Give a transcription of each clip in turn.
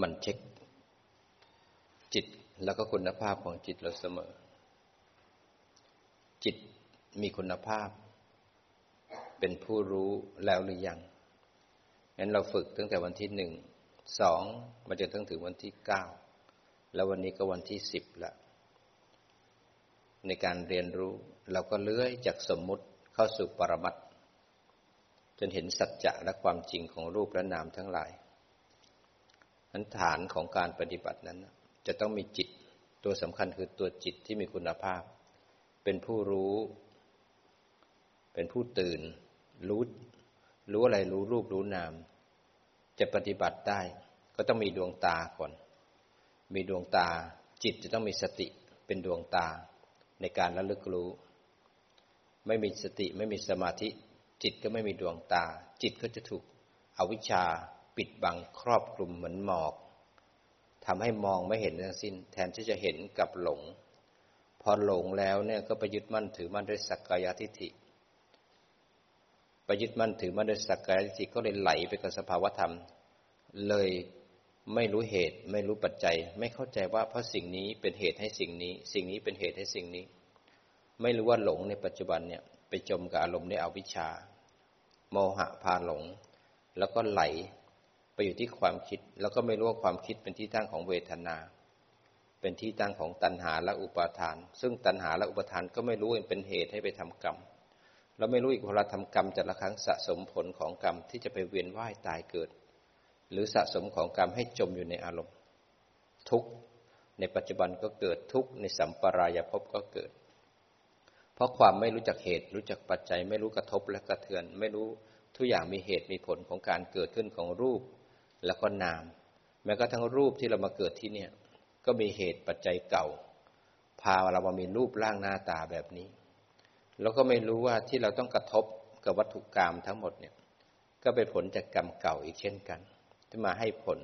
มันเช็ค จิตแล้วก็คุณภาพของจิตเราเสมอ จิตมีคุณภาพ เป็นผู้รู้แล้วหรือยังงั้นเราฝึกตั้งแต่วันที่หนึ่งสองมาจนถึงถึงวันที่เก้าแล้ววันนี้ก็วันที่สิบละในการเรียนรู้ เราก็เลื้อยจากสมมุติเข้าสู่ปรมัต จนเห็นสัจจะและความจริงของรูปและนามทั้งหลายนั้นฐานของการปฏิบัตินั้น จะต้องมีจิตตัวสำคัญคือตัวจิตที่มีคุณภาพ เป็นผู้รู้ เป็นผู้ตื่น รู้ รู้อะไรรู้รูปรู้นาม จะปฏิบัติได้ ก็ต้องมีดวงตาก่อน มีดวงตา จิตจะต้องมีสติเป็นดวงตาในการระลึกรู้ ไม่มีสติไม่มีสมาธิ จิตก็ไม่มีดวงตา จิตก็จะถูกอวิชชาปิดบังครอบคลุมเหมือนหมอกทำให้มองไม่เห็นทั้งสิ้น แทนที่จะเห็นกับหลง พอหลงแล้วเนี่ยก็ไปยึดมั่นถือมั่นด้วยสักกายทิฏฐิไปยึดมั่นถือมั่นด้วยสักกายทิฏฐิก็เลยไหลไปกับสภาวธรรม เลยไม่รู้เหตุไม่รู้ปัจจัย ไม่เข้าใจว่าเพราะสิ่งนี้เป็นเหตุให้สิ่งนี้ สิ่งนี้เป็นเหตุให้สิ่งนี้ ไม่รู้ว่าหลงในปัจจุบันเนี่ย ไปจมกับอารมณ์ในอวิชชา โมหะพาหลง แล้วก็ไหลไปอยู่ที่ความคิด แล้วก็ไม่รู้ว่าความคิดเป็นที่ตั้งของเวทนา เป็นที่ตั้งของตัณหาและอุปาทาน ซึ่งตัณหาและอุปาทานก็ไม่รู้เป็นเหตุให้ไปทำกรรมเราไม่รู้อีกเวลาทำกรรมแต่ละครั้งสะสมผลของกรรมที่จะไปเวียนว่ายตายเกิด หรือสะสมของกรรมให้จมอยู่ในอารมณ์ ทุกในปัจจุบันก็เกิดทุกในสัมปรายภพก็เกิด เพราะความไม่รู้จักเหตุ รู้จักปัจจัย ไม่รู้กระทบและกระเทือน ไม่รู้ทุกอย่างมีเหตุมีผลของการเกิดขึ้นของรูป แล้วก็นาม แม้กระทั่งรูปที่เรามาเกิดที่เนี่ย ก็มีเหตุปัจจัยเก่า พาเรามามีรูปร่างหน้าตาแบบนี้ แล้วก็ไม่รู้ว่าที่เราต้องกระทบกับวัตถุกรรมทั้งหมดเนี่ย ก็เป็นผลจากกรรมเก่าอีกเช่นกันที่มาให้ผล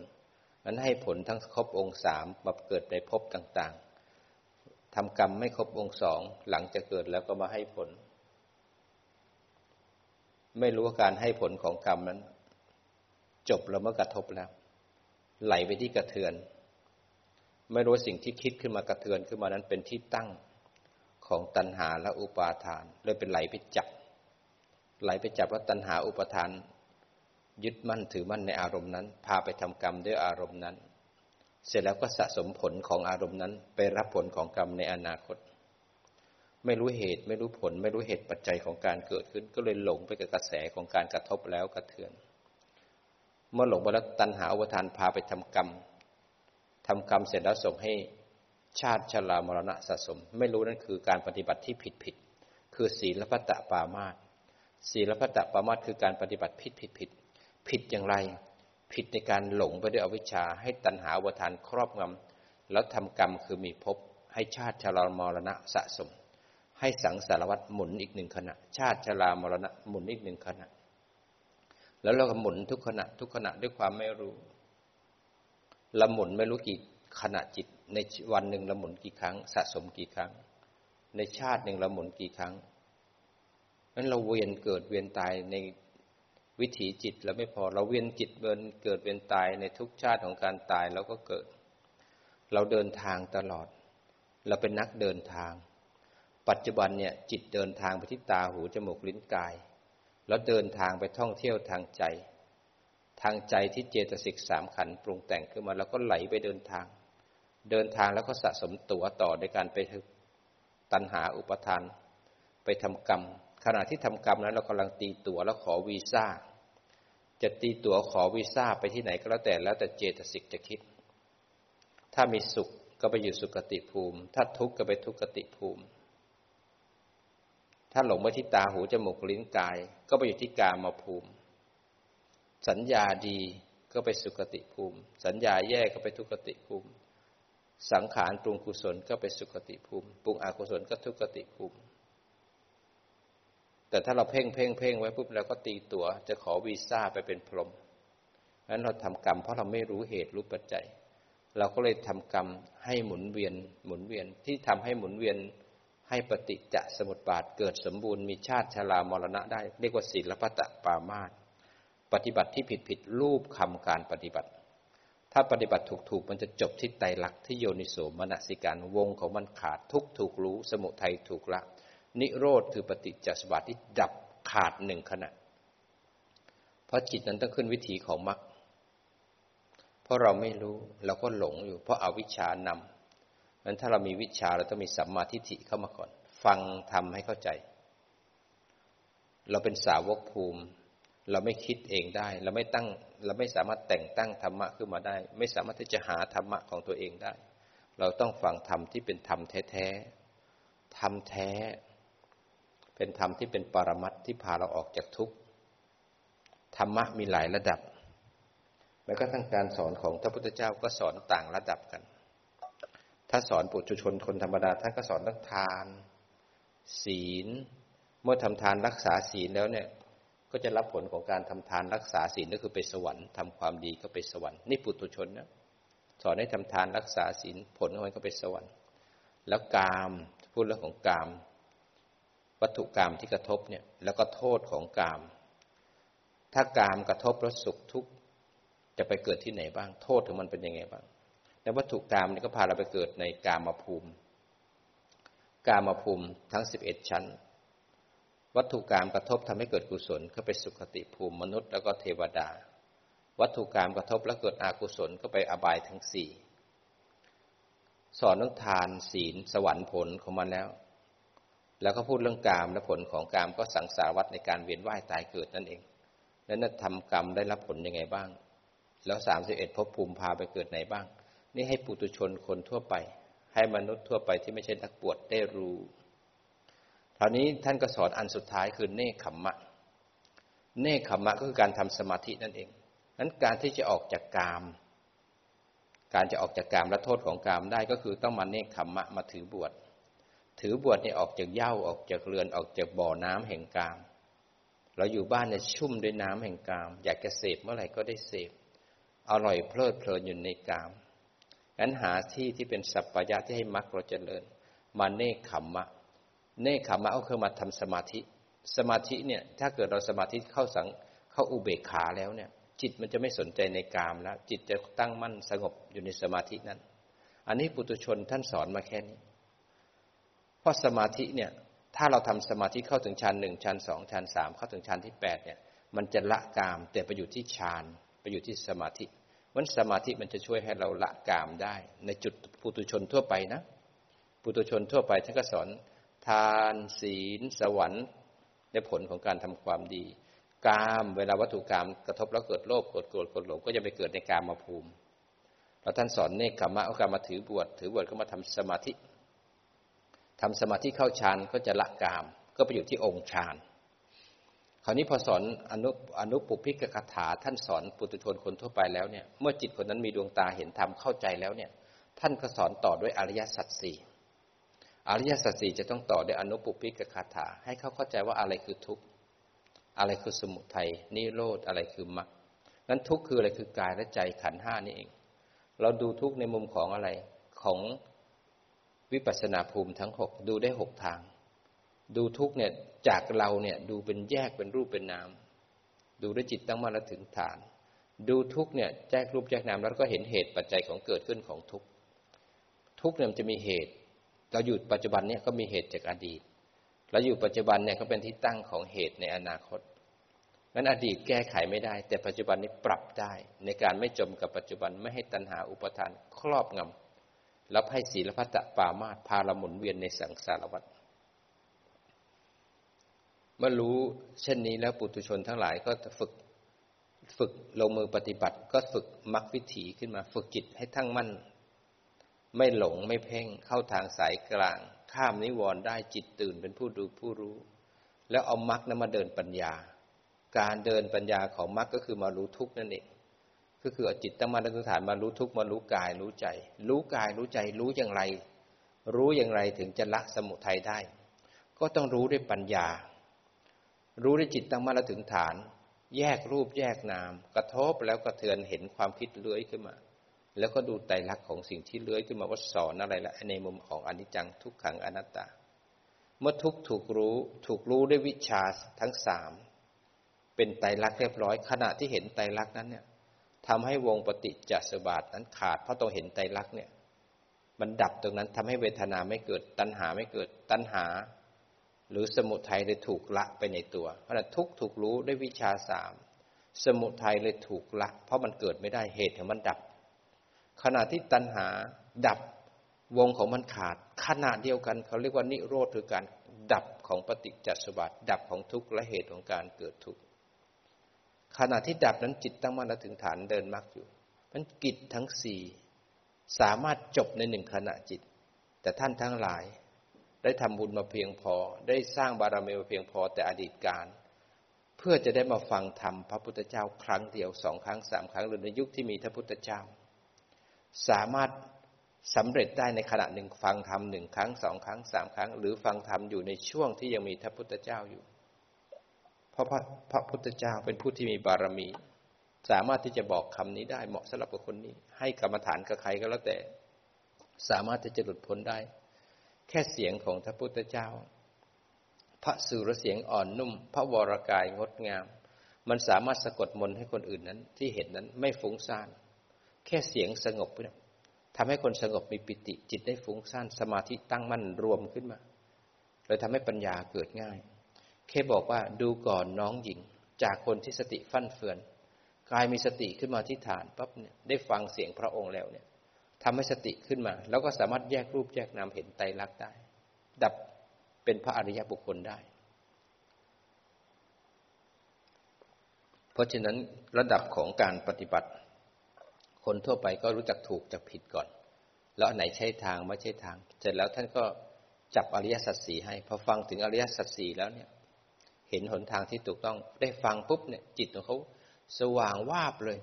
นั้นให้ผลทั้งครบองค์สามมาเกิดในภพต่างๆ ทำกรรมไม่ครบองค์สองหลังจะเกิดแล้วก็มาให้ผล ไม่รู้ว่าการให้ผลของกรรมนั้น จบแล้วเมื่อกระทบแล้ว ไหลไปที่กระเทือน ไม่รู้สิ่งที่คิดขึ้นมากระเทือนขึ้นมานั้นเป็นที่ตั้งของตัณหาและอุปาทานเลยเป็นไหลไปจับ ไหลไปจับว่าตัณหาอุปาทาน ยึดมั่นถือมั่นในอารมณ์นั้น พาไปทำกรรมด้วยอารมณ์นั้น เสร็จแล้วก็สะสมผลของอารมณ์นั้น ไปรับผลของกรรมในอนาคต ไม่รู้เหตุไม่รู้ผล ไม่รู้เหตุปัจจัยของการเกิดขึ้น ก็เลยหลงไปกับกระแสของการกระทบแล้วกระเทือน เมื่อหลงไปแล้วตัณหาอุปทานพาไปทำกรรมทำกรรมเสร็จแล้วส่งให้ชาติชรามรณะสะสม ไม่รู้นั่นคือการปฏิบัติที่ผิดผิดคือศีลพัตตปามาตศีลพัตตปามาตคือการปฏิบัติผิดผิดผิดผิดอย่างไร ผิดในการหลงไปด้วยอวิชชาให้ตัณหาอุปทานครอบงำแล้วทำกรรมคือมีภพให้ชาติชรามรณะสะสม ให้สังสารวัตรหมุนอีกหนึ่งขณะ ชาติชรามรณะหมุนอีกหนึ่งขณะ แล้วเราก็หมุนทุกขณะ ทุกขณะด้วยความไม่รู้เราหมุนไม่รู้กี่ขณะจิต ในวันหนึ่งเราหมุนกี่ครั้ง สะสมกี่ครั้ง ในชาติหนึ่งเราหมุนกี่ครั้งนั้นเราเวียนเกิดเวียนตายใน วิถีจิตเราไม่พอเราเวียนจิตเวินเกิดเวียนตายในทุกชาติของการตายเราก็เกิด เราเดินทางตลอด เราเป็นนักเดินทาง ปัจจุบันเนี่ยจิตเดินทางไปที่ตาหูจมูกลิ้นกาย แล้วเดินทางไปท่องเที่ยวทางใจ ทางใจที่เจตสิกสามขันปรุงแต่งขึ้นมาแล้วก็ไหลไปเดินทาง เดินทางแล้วก็สะสมตัวต่อในการไปตัณหาอุปทาน ไปทำกรรมขณะที่ทำกรรมนั้นเรากำลังตีตัวแล้วขอวีซ่า จะตีตั๋วขอวีซ่าไปที่ไหนก็แล้วแต่แล้วแต่เจตสิกจะคิด ถ้ามีสุขก็ไปอยู่สุคติภูมิ ถ้าทุกข์ก็ไปทุกขติภูมิ ถ้าหลงไปที่ตาหูจมูกลิ้นกาย ก็ไปอยู่ที่กามาภูมิ สัญญาดีก็ไปสุคติภูมิ สัญญาแย่ก็ไปทุกติภูมิ สังขารปรุงกุศลก็ไปสุคติภูมิ ปรุงอกุศลก็ทุกติภูมิ แต่ถ้าเราเพ่งเพ่งเพ่งไว้ปุ๊บเราก็ตีตัว จะขอวีซ่าไปเป็นพรหมนั้นเราทำกรรมเพราะเราไม่รู้เหตุรู้ปัจจัย เราก็เลยทำกรรมให้หมุนเวียนหมุนเวียนที่ทำให้หมุนเวียนให้ปฏิจจสมุทบาทเกิดสมบูรณ์มีชาติชรามรณะได้เรียกว่าศีลพัตตปามาตปฏิบัติที่ผิดผิดรูปคำการปฏิบัติ ถ้าปฏิบัติถูกถูกมันจะจบที่ไตรลักษณ์ที่โยนิโสมนสิการวงของมันขาดทุกถูกรู้สมุทัยถูกละ นิโรธคือปฏิจจสมบัติที่ดับขาดหนึ่งขณะ เพราะจิตนั้นต้องขึ้นวิถีของมรรคเพราะเราไม่รู้เราก็หลงอยู่ เพราะอาวิชชานำนั้นถ้าเรามีวิชาเราต้องมีสัมมาทิฏฐิเข้ามาก่อน ฟังทำให้เข้าใจ เราเป็นสาวกภูมิ เราไม่คิดเองได้ เราไม่ตั้ง เราไม่สามารถแต่งตั้งธรรมะขึ้นมาได้ ไม่สามารถที่จะหาธรรมะของตัวเองได้ เราต้องฟังธรรมที่เป็นธรรมแท้ๆธรรมแท้ เป็นธรรมที่เป็นปรมัตที่พาเราออกจากทุกข์ธรรมะมีหลายระดับแม้กระทั่งการสอนของพระพุทธเจ้าก็สอนต่างระดับกัน ถ้าสอนปุถุชนคนธรรมดาท่านก็สอนตั้งทาน ศีล เมื่อทำทานรักษาศีลแล้วเนี่ย ก็จะรับผลของการทำทานรักษาศีลก็คือไปสวรรค์ทำความดีก็ไปสวรรค์นี่ปุถุชนนะสอนให้ทำทานรักษาศีลผลของมันก็ไปสวรรค์ แล้วกามพูดเรื่องของกาม วัตถุกามที่กระทบเนี่ย แล้วก็โทษของกามถ้ากามกระทบแล้วสุขทุกข์จะไปเกิดที่ไหนบ้าง โทษของมันเป็นยังไงบ้างในวัตถุกรรมนี่ก็พาเราไปเกิดในกามภูมิ กามภูมิทั้งสิบเอ็ดชั้น วัตถุกรรมกระทบทำให้เกิดกุศลก็ไปสุขติภูมิมนุษย์แล้วก็เทวดา วัตถุกรรมกระทบแล้วเกิดอกุศลก็ไปอบายทั้งสี่สอนเรื่องทานศีลสวรรค์ผลของมันแล้ว แล้วก็พูดเรื่องกามและผลของกามก็สังสารวัตในการเวียนว่ายตายเกิดนั่นเอง นั้นทำกรรมได้รับผลยังไงบ้าง แล้วสามสิบเอ็ดภพภูมิพาไปเกิดไหนบ้าง นี่ให้ปุตุชนคนทั่วไป ให้มนุษย์ทั่วไปที่ไม่ใช่นักบวชได้รู้คราวนี้ท่านก็สอนอันสุดท้ายคือเนคขมมะ เนคขมมะก็คือการทำสมาธินั่นเองนั้นการที่จะออกจากกาม การจะออกจากกามและโทษของกามได้ก็คือต้องมาเนคขมมะมาถือบวช ถือบวชเนี่ยออกจากเย้าออกจากเรือนออกจากบ่อน้ำแห่งกาม เราอยู่บ้านเนี่ยชุ่มด้วยน้ำแห่งกาม อยากจะเสพเมื่อไหร่ก็ได้เสพอร่อยเพลิดเพลินอยู่ในกามงั้นหาที่ที่เป็นสัพพยะที่ให้มรรคเราจเจริญ มาเนคขมมะ เนคขมมะก็คือมาทำสมาธิ สมาธิเนี่ยถ้าเกิดเราสมาธิเข้าสังเข้าอุเบกขาแล้วเนี่ย จิตมันจะไม่สนใจในกามแล้ว จิตจะตั้งมั่นสงบอยู่ในสมาธินั้น อันนี้ปุตุชนท่านสอนมาแค่นี้ เพราะสมาธิเนี่ยถ้าเราทำสมาธิเข้าถึงชั้นหนึ่งชั้นสองชั้นสามเข้าถึงชั้นที่แปดเนี่ยมันจะละกามแต่ไปอยู่ที่ฌานไปอยู่ที่สมาธิมันสมาธิมันจะช่วยให้เราละกามได้ ในจุดปุตุชนทั่วไปนะปุตุชนทั่วไปท่านก็สอนทานศีล สวรรค์ในผลของการทำความดี กามเวลาวัตถุกรรมกระทบแล้วเกิดโลภโกรธโกรธโกรธหลงก็จะไปเกิดในกามมาภูมิเราท่านสอนเนคขมะเอาการมาถือบวชถือบวชก็มาทำสมาธิ ทำสมาธิเข้าฌานก็จะละกาม ก็ไปอยู่ที่องค์ฌานคราวนี้พอสอนอนุอนุปุพิกคาถาท่านสอนปุถุชนคนทั่วไปแล้วเนี่ยเมื่อจิตคนนั้นมีดวงตาเห็นธรรมเข้าใจแล้วเนี่ยท่านก็สอนต่อด้วยอริยสัจสี่อริยสัจสี่จะต้องต่อด้วยอนุปุพิกคาถาให้เขาเข้าใจว่าอะไรคือทุกข์อะไรคือสมุทัยนิโรธอะไรคือมรรคนั้นทุกข์คืออะไรคือกายและใจขันห้านี่เอง เราดูทุกข์ในมุมของอะไรของ วิปัสสนาภูมิทั้งหกดูได้หกทาง ดูทุกเนี่ยจากเราเนี่ยดูเป็นแยกเป็นรูปเป็นนามดูด้วยจิตตั้งมั่นและถึงฐาน ดูทุกเนี่ยแยกรูปแยกนามแล้วก็เห็นเหตุปัจจัยของเกิดขึ้นของทุกทุกเนี่ยมันจะมีเหตุ เราอยู่ปัจจุบันเนี่ยก็มีเหตุจากอดีตเราอยู่ปัจจุบันเนี่ยก็เป็นที่ตั้งของเหตุในอนาคตงั้นอดีตแก้ไขไม่ได้ แต่ปัจจุบันนี้ปรับได้ ในการไม่จมกับปัจจุบันไม่ให้ตัณหาอุปทานครอบงำ แล้วให้ศีลพัตตปามาตพาละหมุนเวียนในสังสารวัฏเมื่อรู้เช่นนี้แล้วปุถุชนทั้งหลายก็ฝึกฝึกลงมือปฏิบัติ ก็ฝึกมรรควิถีขึ้นมา ฝึกจิตให้ทั้งมั่น ไม่หลงไม่เพ่งเข้าทางสายกลาง ข้ามนิวรณ์ได้จิตตื่นเป็นผู้ดูผู้รู้ แล้วเอามรรคนั้นมาเดินปัญญา การเดินปัญญาของมรรคก็คือมารู้ทุกนั่นเอง ก็คือเอาจิตตั้งมั่นตั้งฐานมารู้ทุกมารู้กายรู้ใจ รู้กายรู้ใจรู้อย่างไร รู้อย่างไรถึงจะละสมุทัยได้ ก็ต้องรู้ด้วยปัญญา รู้ด้วยจิตตั้งมั่นแล้วถึงฐาน แยกรูปแยกนาม กระทบแล้วกระเทือนเห็นความคิดเลื้อยขึ้นมา แล้วก็ดูไตรลักษณ์ของสิ่งที่เลื้อยขึ้นมาว่าสอนอะไรละในมุมของอนิจจังทุกขังอนัตตา เมื่อทุกถูกรู้ถูกรู้ด้วยวิชาทั้งสามเป็นไตรลักษณ์เรียบร้อยขณะที่เห็นไตรลักษณ์นั้นเนี่ย ทำให้วงปฏิจจสมบาทนั้นขาด เพราะต้องเห็นไตรลักษณ์เนี่ย มันดับตรงนั้นทำให้เวทนาไม่เกิด ตัณหาไม่เกิด ตัณหา หรือสมุทัยเลยถูกละไปในตัว เพราะนั้นทุกถูกรู้ด้วยวิชาสาม สมุทัยเลยถูกละ เพราะมันเกิดไม่ได้เหตุของมันดับ ขณะที่ตัณหาดับวงของมันขาด ขณะเดียวกันเขาเรียกว่านิโรธคือการดับของปฏิจจสมบัติดับของทุกข์และเหตุของการเกิดทุกข์ ขณะที่ดับนั้นจิตตั้งมั่นและถึงฐานเดินมรรคอยู่มันกิจทั้งสี่สามารถจบในหนึ่งขณะจิต แต่ท่านทั้งหลาย ได้ทำบุญมาเพียงพอ ได้สร้างบารมีมาเพียงพอแต่อดีตการ เพื่อจะได้มาฟังธรรมพระพุทธเจ้าครั้งเดียวสองครั้งสามครั้งหรือในยุคที่มีพระพุทธเจ้า สามารถสำเร็จได้ในขณะหนึ่งฟังธรรมหนึ่งครั้งสองครั้งสามครั้ง หรือฟังธรรมอยู่ในช่วงที่ยังมีพระพุทธเจ้าอยู่ เพราะพระพระพุทธเจ้าเป็นผู้ที่มีบารมี สามารถที่จะบอกคำนี้ได้เหมาะสำหรับกับคนนี้ ให้กรรมฐานกับใครก็แล้วแต่ สามารถที่จะหลุดพ้นได้ แค่เสียงของพระพุทธเจ้า พระสุรเสียงอ่อนนุ่ม พระวรากายงดงาม มันสามารถสะกดมนให้คนอื่นนั้น ที่เห็นนั้นไม่ฟุ้งซ่าน แค่เสียงสงบเนี่ยทำให้คนสงบมีปิติจิตได้ฟุ้งซ่านสมาธิตั้งมั่นรวมขึ้นมาเลยทำให้ปัญญาเกิดง่าย แค่บอกว่าดูก่อนน้องหญิง จากคนที่สติฟั่นเฟือนกายมีสติขึ้นมาที่ฐานปั๊บเนี่ยได้ฟังเสียงพระองค์แล้วเนี่ยทำให้สติขึ้นมา แล้วก็สามารถแยกรูปแยกนามเห็นไตรลักษณ์ได้ ดับเป็นพระอริยบุคคลได้ เพราะฉะนั้นระดับของการปฏิบัติ คนทั่วไปก็รู้จักถูกจักผิดก่อน แล้วอันไหนใช่ทางไม่ใช่ทาง เสร็จแล้วท่านก็จับอริยสัจสี่ให้ พอฟังถึงอริยสัจสี่แล้วเนี่ย เห็นหนทางที่ถูกต้องได้ฟังปุ๊บเนี่ยจิตของเขาสว่างวาบเลย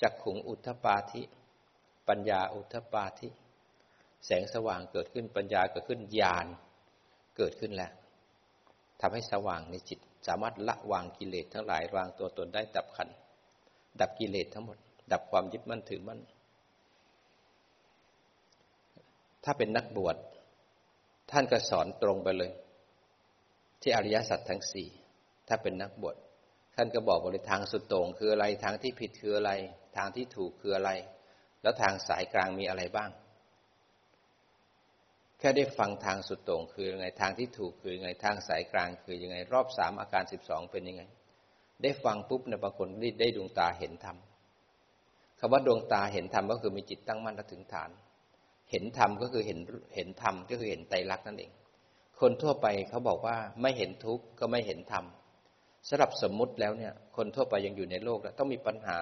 จากขุงอุทธปาธิ ปัญญาอุทธปาธิ แสงสว่างเกิดขึ้นปัญญาเกิดขึ้นญาณเกิดขึ้นแล้วทำให้สว่างในจิต สามารถละวางกิเลสทั้งหลายวางตัวตนได้ดับขัน ดับกิเลสทั้งหมด ดับความยึดมั่นถือมั่น ถ้าเป็นนักบวชท่านก็สอนตรงไปเลย ที่อริยสัจทั้งสี่ถ้าเป็นนักบวชท่านก็บอกว่าทางสุดโต่งคืออะไรทางที่ผิดคืออะไร ทางที่ถูกคืออะไร แล้วทางสายกลางมีอะไรบ้าง แค่ได้ฟังทางสุดโต่งคือยังไงทางที่ถูกคือยังไงทางสายกลางคือยังไง รอบสามอาการสิบสองเป็นยังไง ได้ฟังปุ๊บเนี่ยบางคนได้ดวงตาเห็นธรรมคำว่าดวงตาเห็นธรรมก็คือมีจิตตั้งมั่นถึงฐาน เห็นธรรมก็คือเห็นเห็นธรรมก็คือเห็นไตรลักษณ์นั่นเอง คนทั่วไปเขาบอกว่าไม่เห็นทุกข์ก็ไม่เห็นธรรมสำหรับสมมุติแล้วเนี่ย คนทั่วไปยังอยู่ในโลกแล้วต้องมีปัญหา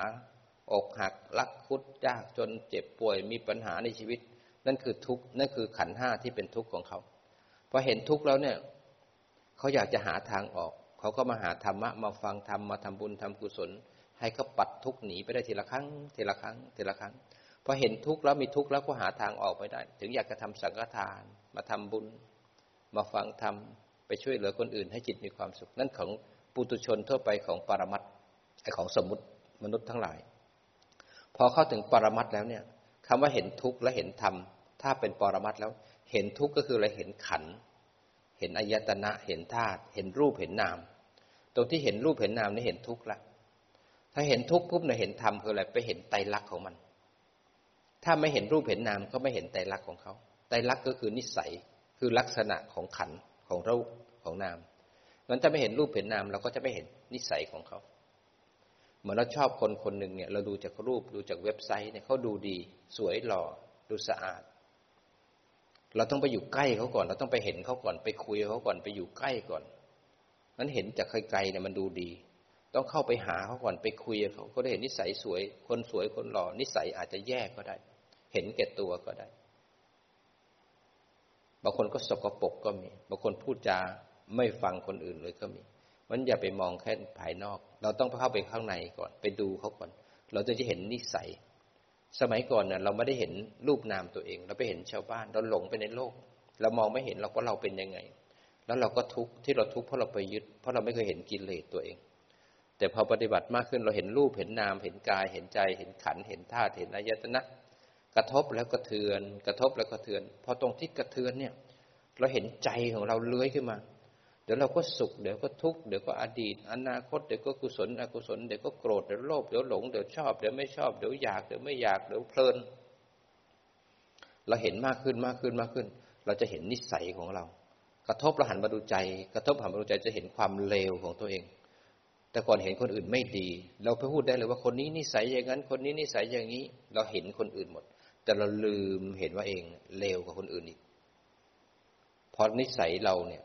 อกหักลักคุดยากจนเจ็บป่วยมีปัญหาในชีวิต นั่นคือทุกข์นั่นคือขันห้าที่เป็นทุกข์ของเขาพอเห็นทุกข์แล้วเนี่ยเขาอยากจะหาทางออก เขาก็มาหาธรรมะมาฟังธรรมมาทำบุญทำกุศล ให้เขาปัดทุกข์หนีไปได้ทีละครั้งทีละครั้งทีละครั้งพอเห็นทุกข์แล้วมีทุกข์แล้วก็หาทางออกไปได้ ถึงอยากจะทำสังฆทานมาทำบุญ มาฟังธรรมไปช่วยเหลือคนอื่น ให้จิตมีความสุข นั่นของปุตุชนทั่วไปของปรมัตไอของสมมติมนุษย์ทั้งหลาย พอเข้าถึงปรมัตแล้วเนี่ยคำว่าเห็นทุกข์และเห็นธรรม ถ้าเป็นปรมัตแล้ว เห็นทุกข์ก็คืออะไรเห็นขัน เห็นอายตนะเห็นธาตุเห็นรูปเห็นนาม ตรงที่เห็นรูปเห็นนามนี่เห็นทุกข์ละถ้าเห็นทุกข์ปุ๊บเนี่ยเห็นธรรมคืออะไรไปเห็นไตรลักษณ์ของมัน ถ้าไม่เห็นรูปเห็นนามก็ไม่เห็นไตรลักษณ์ของเขาไตรลักษณ์ก็คือนิสัย คือลักษณะของขันของรูปของนามงั้นถ้าไม่เห็นรูปเห็นนามเราก็จะไม่เห็นนิสัยของเขา เหมือนเราชอบคนคนหนึ่งเนี่ย เราดูจากรูปดูจากเว็บไซต์เนี่ยเขาดูดี สวยหล่อดูสะอาด เราต้องไปอยู่ใกล้เขาก่อน เราต้องไปเห็นเขาก่อนไปคุยเขาก่อนไปอยู่ใกล้ก่อนนั้นเห็นจากไกลๆเนี่ยมันดูดี ต้องเข้าไปหาเขาก่อนไปคุยเขาเขาได้เห็นนิสัยสวย คนสวยคนหล่อนิสัยอาจจะแย่ก็ได้ เห็นแก่ตัวก็ได้ บางคนก็สกปรกก็มี บางคนพูดจาไม่ฟังคนอื่นเลยก็มี มันอย่าไปมองแค่ภายนอก เราต้องเข้าไปข้างในก่อน ไปดูเขาก่อน เราจะจะเห็นนิสัย สมัยก่อนเนี่ยเราไม่ได้เห็นรูปนามตัวเอง เราไปเห็นชาวบ้าน เราหลงไปในโลก เรามองไม่เห็นเราว่าเราเป็นยังไง แล้วเราก็ทุกข์ที่เราทุกข์เพราะเราไปยึด เพราะเราไม่เคยเห็นกิเลสตัวเอง แต่พอปฏิบัติมากขึ้นเราเห็นรูปเห็นนาม เห็นกาย เห็นใจ เห็นขัน เห็นธาตุ เห็นอายตนะ กระทบแล้วกระเทือน กระทบแล้วกระเทือน พอตรงที่กระเทือนเนี่ย เราเห็นใจของเราเลื้อยขึ้นมาโดดี๋ยวเราก็สุข เดี๋ยวก็ทุกข์ เดี๋ยวก็อดีต อนาคต เดี๋ยวก็กุศล อกุศล เดี๋ยวก็โกรธ เดี๋ยวโลภ เดี๋ยวหลง เดี๋ยวชอบ เดี๋ยวไม่ชอบ เดี๋ยวอยาก เดี๋ยวไม่อยาก เดี๋ยวเพลิน เราเห็นมากขึ้นมากขึ้นมากขึ้น เราจะเห็นนิสัยของเรา กระทบเราหันมาดูใจ กระทบหันมาดูใจจะเห็นความเลวของตัวเองแต่ก่อนเห็นคนอื่นไม่ดี เราพูดได้เลยว่าคนนี้นิสัยอย่างนั้น คนนี้นิสัยอย่างนี้ เราเห็นคนอื่นหมด แต่เราลืมเห็นว่าเองเลวกว่าคนอื่นอีกเพราะนิสัยเราเนี่ย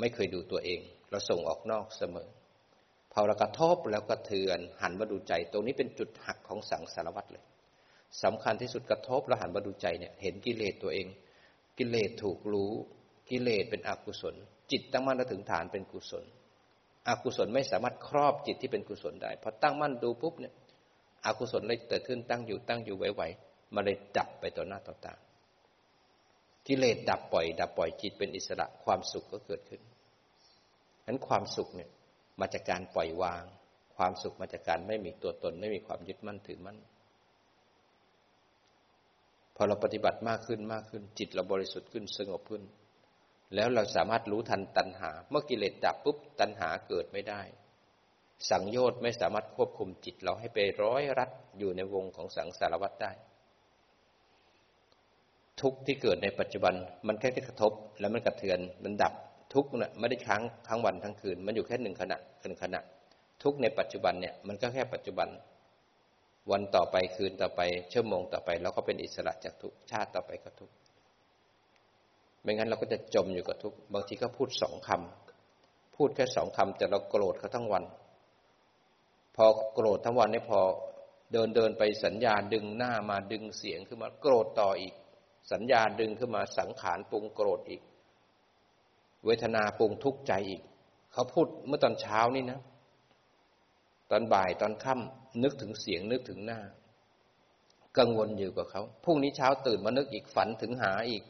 ไม่เคยดูตัวเอง เราส่งออกนอกเสมอ พอเรากระทบแล้วกระเทือน หันมาดูใจ ตรงนี้เป็นจุดหักของสังสารวัตรเลยสำคัญที่สุดกระทบแล้วหันมาดูใจเนี่ย เห็นกิเลสตัวเอง กิเลสถูกรู้ กิเลสเป็นอกุศล จิตตั้งมั่นถึงฐานเป็นกุศล อกุศลไม่สามารถครอบจิตที่เป็นกุศลได้พอตั้งมั่นดูปุ๊บเนี่ยอกุศลเลยเกิดขึ้นตั้งอยู่ตั้งอยู่ไหว มาเลยดับไปต่อหน้าต่อตากิเลสดับปล่อย ดับปล่อยจิตเป็นอิสระความสุขก็เกิดขึ้นนั้นความสุขเนี่ยมาจากการปล่อยวาง ความสุขมาจากการไม่มีตัวตน ไม่มีความยึดมั่นถือมั่น พอเราปฏิบัติมากขึ้นมากขึ้น จิตเราบริสุทธิ์ขึ้นสงบขึ้น แล้วเราสามารถรู้ทันตัณหา เมื่อกิเลสดับปุ๊บตัณหาเกิดไม่ได้ สังโยชน์ไม่สามารถควบคุมจิตเราให้ไปร้อยรัดอยู่ในวงของสังสารวัฏได้ ทุกที่เกิดในปัจจุบัน มันแค่กระทบ แล้วมันกระเทือน มันดับทุกเนี่ยไม่ได้ค้างทั้งวันทั้งคืน มันอยู่แค่หนึ่งขณะหนึ่งขณะ ทุกในปัจจุบันเนี่ยมันก็แค่ปัจจุบัน วันต่อไปคืนต่อไปชั่วโมงต่อไปเราก็เป็นอิสระจากทุกชาติต่อไปก็ทุกไม่งั้นเราก็จะจมอยู่กับทุกบางทีก็พูดสองคำพูดแค่สองคำแต่เราโกรธเขาทั้งวัน พอโกรธทั้งวันนี่พอเดินเดินไปสัญญาดึงหน้ามาดึงเสียงขึ้นมาโกรธต่ออีก สัญญาดึงขึ้นมาสังขารปรุงโกรธอีก เวทนาปรุงทุกข์ใจอีก เขาพูดเมื่อตอนเช้านี่นะ ตอนบ่ายตอนค่ำนึกถึงเสียงนึกถึงหน้า กังวลอยู่กับเขาพรุ่งนี้เช้าตื่นมานึกอีกฝันถึงหาอีก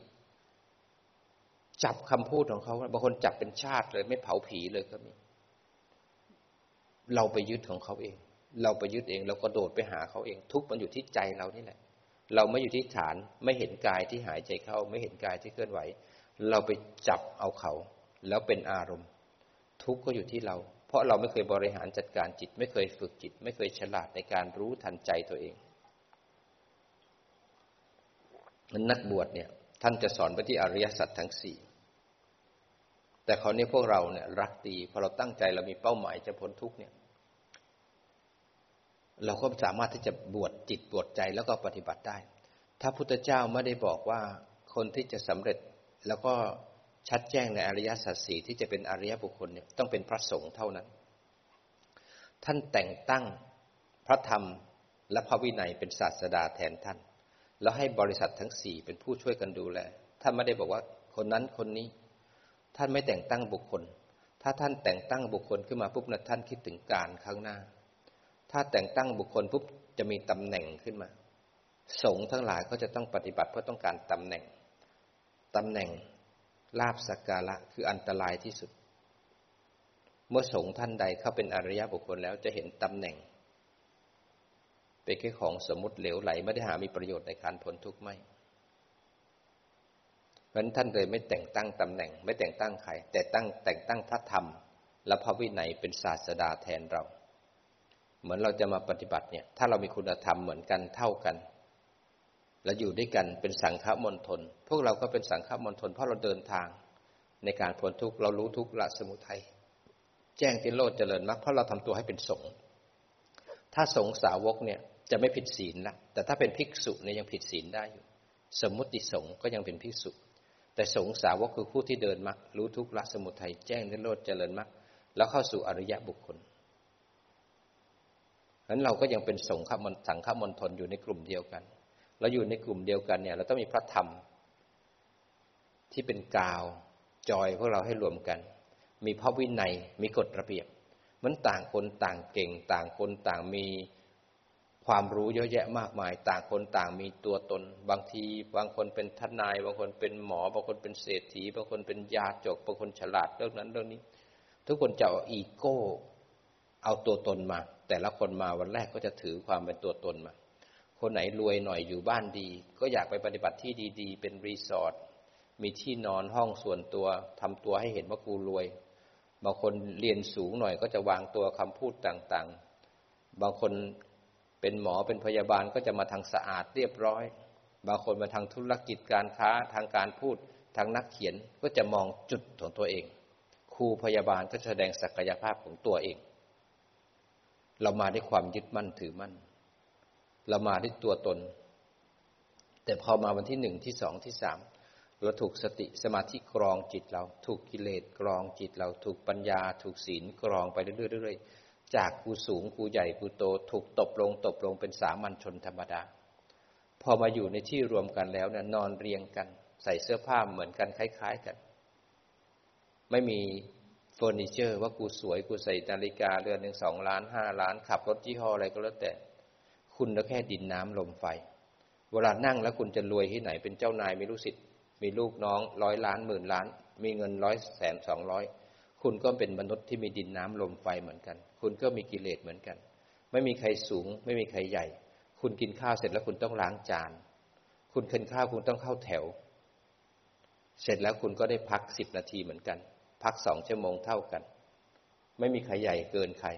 จับคำพูดของเขาบางคนจับเป็นชาติเลย ไม่เผาผีเลยก็มี เราไปยึดของเขาเอง เราไปยึดเองเราก็โดดไปหาเขาเอง ทุกมันอยู่ที่ใจเรานี่แหละ เราไม่อยู่ที่ฐานไม่เห็นกายที่หายใจเข้า ไม่เห็นกายที่เคลื่อนไหว เราไปจับเอาเขา แล้วเป็นอารมณ์ ทุกข์ก็อยู่ที่เรา เพราะเราไม่เคยบริหารจัดการจิต ไม่เคยฝึกจิต ไม่เคยฉลาดในการรู้ทันใจตัวเองมันนักบวชเนี่ย ท่านจะสอนไปที่อริยสัจทั้งสี่แต่คราวนี้พวกเราเนี่ย รักดีพอเราตั้งใจเรามีเป้าหมายจะพ้นทุกเนี่ย เราก็สามารถที่จะบวชจิตบวชใจแล้วก็ปฏิบัติได้ ถ้าพุทธเจ้าไม่ได้บอกว่าคนที่จะสำเร็จแล้วก็ชัดแจ้งในอริยสัจสี่ที่จะเป็นอริยบุคคลเนี่ยต้องเป็นพระสงฆ์เท่านั้น ท่านแต่งตั้งพระธรรมและพระวินัยเป็นศาสดาแทนท่าน แล้วให้บริษัททั้งสี่เป็นผู้ช่วยกันดูแล ท่านไม่ได้บอกว่าคนนั้นคนนี้ ท่านไม่แต่งตั้งบุคคล ถ้าท่านแต่งตั้งบุคคลขึ้นมาปุ๊บนะท่านคิดถึงการข้างหน้า ถ้าแต่งตั้งบุคคลปุ๊บจะมีตำแหน่งขึ้นมา สงฆ์ทั้งหลายก็จะต้องปฏิบัติเพื่อต้องการตำแหน่งตำแหน่งลาบสักการะคืออันตรายที่สุด เมื่อสงฆ์ท่านใดเข้าเป็นอริยบุคคลแล้วจะเห็นตำแหน่ง เป็นแค่ของสมมติเหลวไหลไม่ได้หามีประโยชน์ในการพ้นทุกข์ไม่เพราะนั้นท่านเลยไม่แต่งตั้งตำแหน่ง ไม่แต่งตั้งใครแต่ตั้งแต่งตั้งพระธรรม และพระวินัยเป็นศาสดาแทนเรา เหมือนเราจะมาปฏิบัติเนี่ย ถ้าเรามีคุณธรรมเหมือนกันเท่ากัน และอยู่ด้วยกันเป็นสังฆมณฑลพวกเราก็เป็นสังฆมณฑลเพราะเราเดินทาง ในการพ้นทุกข์เรารู้ทุกข์ละสมุทัยแจ้งติโลดเจริญมรรคเพราะเราทำตัวให้เป็นสงฆ์ถ้าสงฆ์สาวกเนี่ยจะไม่ผิดศีลนะแต่ถ้าเป็นภิกษุเนี่ยยังผิดศีลได้อยู่ สมมุติสงฆ์ก็ยังเป็นภิกษุ แต่สงฆ์สาวกคือผู้ที่เดินมรรครู้ทุกข์ละสมุทัยแจ้งติโลดเจริญมรรคแล้วเข้าสู่อริยะบุคคล นั้นเราก็ยังเป็นสงฆ์สังฆมณฑลอยู่ในกลุ่มเดียวกัน เราอยู่ในกลุ่มเดียวกันเนี่ยเราต้องมีพระธรรม ที่เป็นกาวจอยพวกเราให้รวมกัน มีพระวินัยมีกฎระเบียบ มันต่างคนต่างเก่ง ต่างคนต่างมีความรู้เยอะแยะมากมาย ต่างคนต่างมีตัวตน บางที บางคนเป็นทนาย บางคนเป็นหมอ บางคนเป็นเศรษฐี บางคนเป็นยาจก บางคนฉลาดเรื่องนั้นเรื่องนี้ ทุกคนจะเอาอีโก้ เอาตัวตนมา แต่ละคนมาวันแรกก็จะถือความเป็นตัวตนมา คนไหนรวยหน่อยอยู่บ้านดี ก็อยากไปปฏิบัติที่ดีๆ เป็นรีสอร์ทมีที่นอนห้องส่วนตัวทำตัวให้เห็นว่ากูรวย บางคนเรียนสูงหน่อยก็จะวางตัวคำพูดต่างๆ บางคนเป็นหมอเป็นพยาบาลก็จะมาทางสะอาดเรียบร้อย บางคนมาทางธุรกิจการค้าทางการพูดทางนักเขียนก็จะมองจุดของตัวเอง ครูพยาบาลก็แสดงศักยภาพของตัวเอง เรามาด้วยความยึดมั่นถือมั่น เรามาด้วยตัวตน แต่พอมาวันที่หนึ่งที่สองที่สามเราถูกสติสมาธิกรองจิตเรา ถูกกิเลสกรองจิตเรา ถูกปัญญา ถูกศีลกรองไปเรื่อยๆจากกูสูงกูใหญ่กูโต ถูกตบลงตบลงเป็นสามัญชนธรรมดา พอมาอยู่ในที่รวมกันแล้วเนี่ยนอนเรียงกัน ใส่เสื้อผ้าเหมือนกันคล้าย ๆกัน ไม่มี อร์นิเจอร์ว่ากูสวยกูใส่นาฬิกาเรือนหนึ่งสองล้านห้าล้าน ขับรถยี่ห้ออะไรก็แล้วแต่ คุณก็แค่ดินน้ำลมไฟ เวลานั่งแล้วคุณจะรวยที่ไหน เป็นเจ้านายมีลูกศิษย์มีลูกน้องร้อยล้านหมื่นล้าน มีเงินร้อยแสนสองร้อยคุณก็เป็นมนุษย์ที่มีดินน้ำลมไฟเหมือนกัน คุณก็มีกิเลสเหมือนกัน ไม่มีใครสูง ไม่มีใครใหญ่ คุณกินข้าวเสร็จแล้วคุณต้องล้างจาน คุณกินข้าวคุณต้องเข้าแถว เสร็จแล้วคุณก็ได้พักสิบนาทีเหมือนกัน พักสองชั่วโมงเท่ากัน ไม่มีใครใหญ่เกินใคร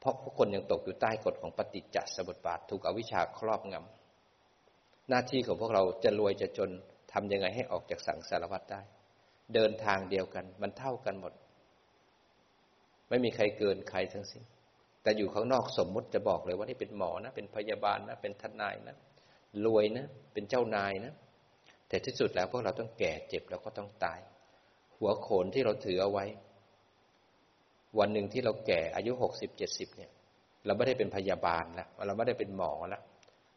เพราะทุกคนยังตกอยู่ใต้กฎของปฏิจจสมุปบาทถูกอวิชชาครอบงำหน้าที่ของพวกเราจะรวยจะจนทำยังไงให้ออกจากสังสารวัฏได้ เดินทางเดียวกัน มันเท่ากันหมด ไม่มีใครเกินใครทั้งสิ้นแต่อยู่ข้างนอกสมมุติจะบอกเลยว่านี่เป็นหมอนะ เป็นพยาบาลนะ เป็นทนายนะรวยนะ เป็นเจ้านายนะ แต่ที่สุดแล้วพวกเราต้องแก่เจ็บแล้วก็ต้องตาย หัวโขนที่เราถือเอาไว้ วันหนึ่งที่เราแก่อายุหกสิบเจ็ดสิบเนี่ย เราไม่ได้เป็นพยาบาลแล้วเราไม่ได้เป็นหมอแล้ว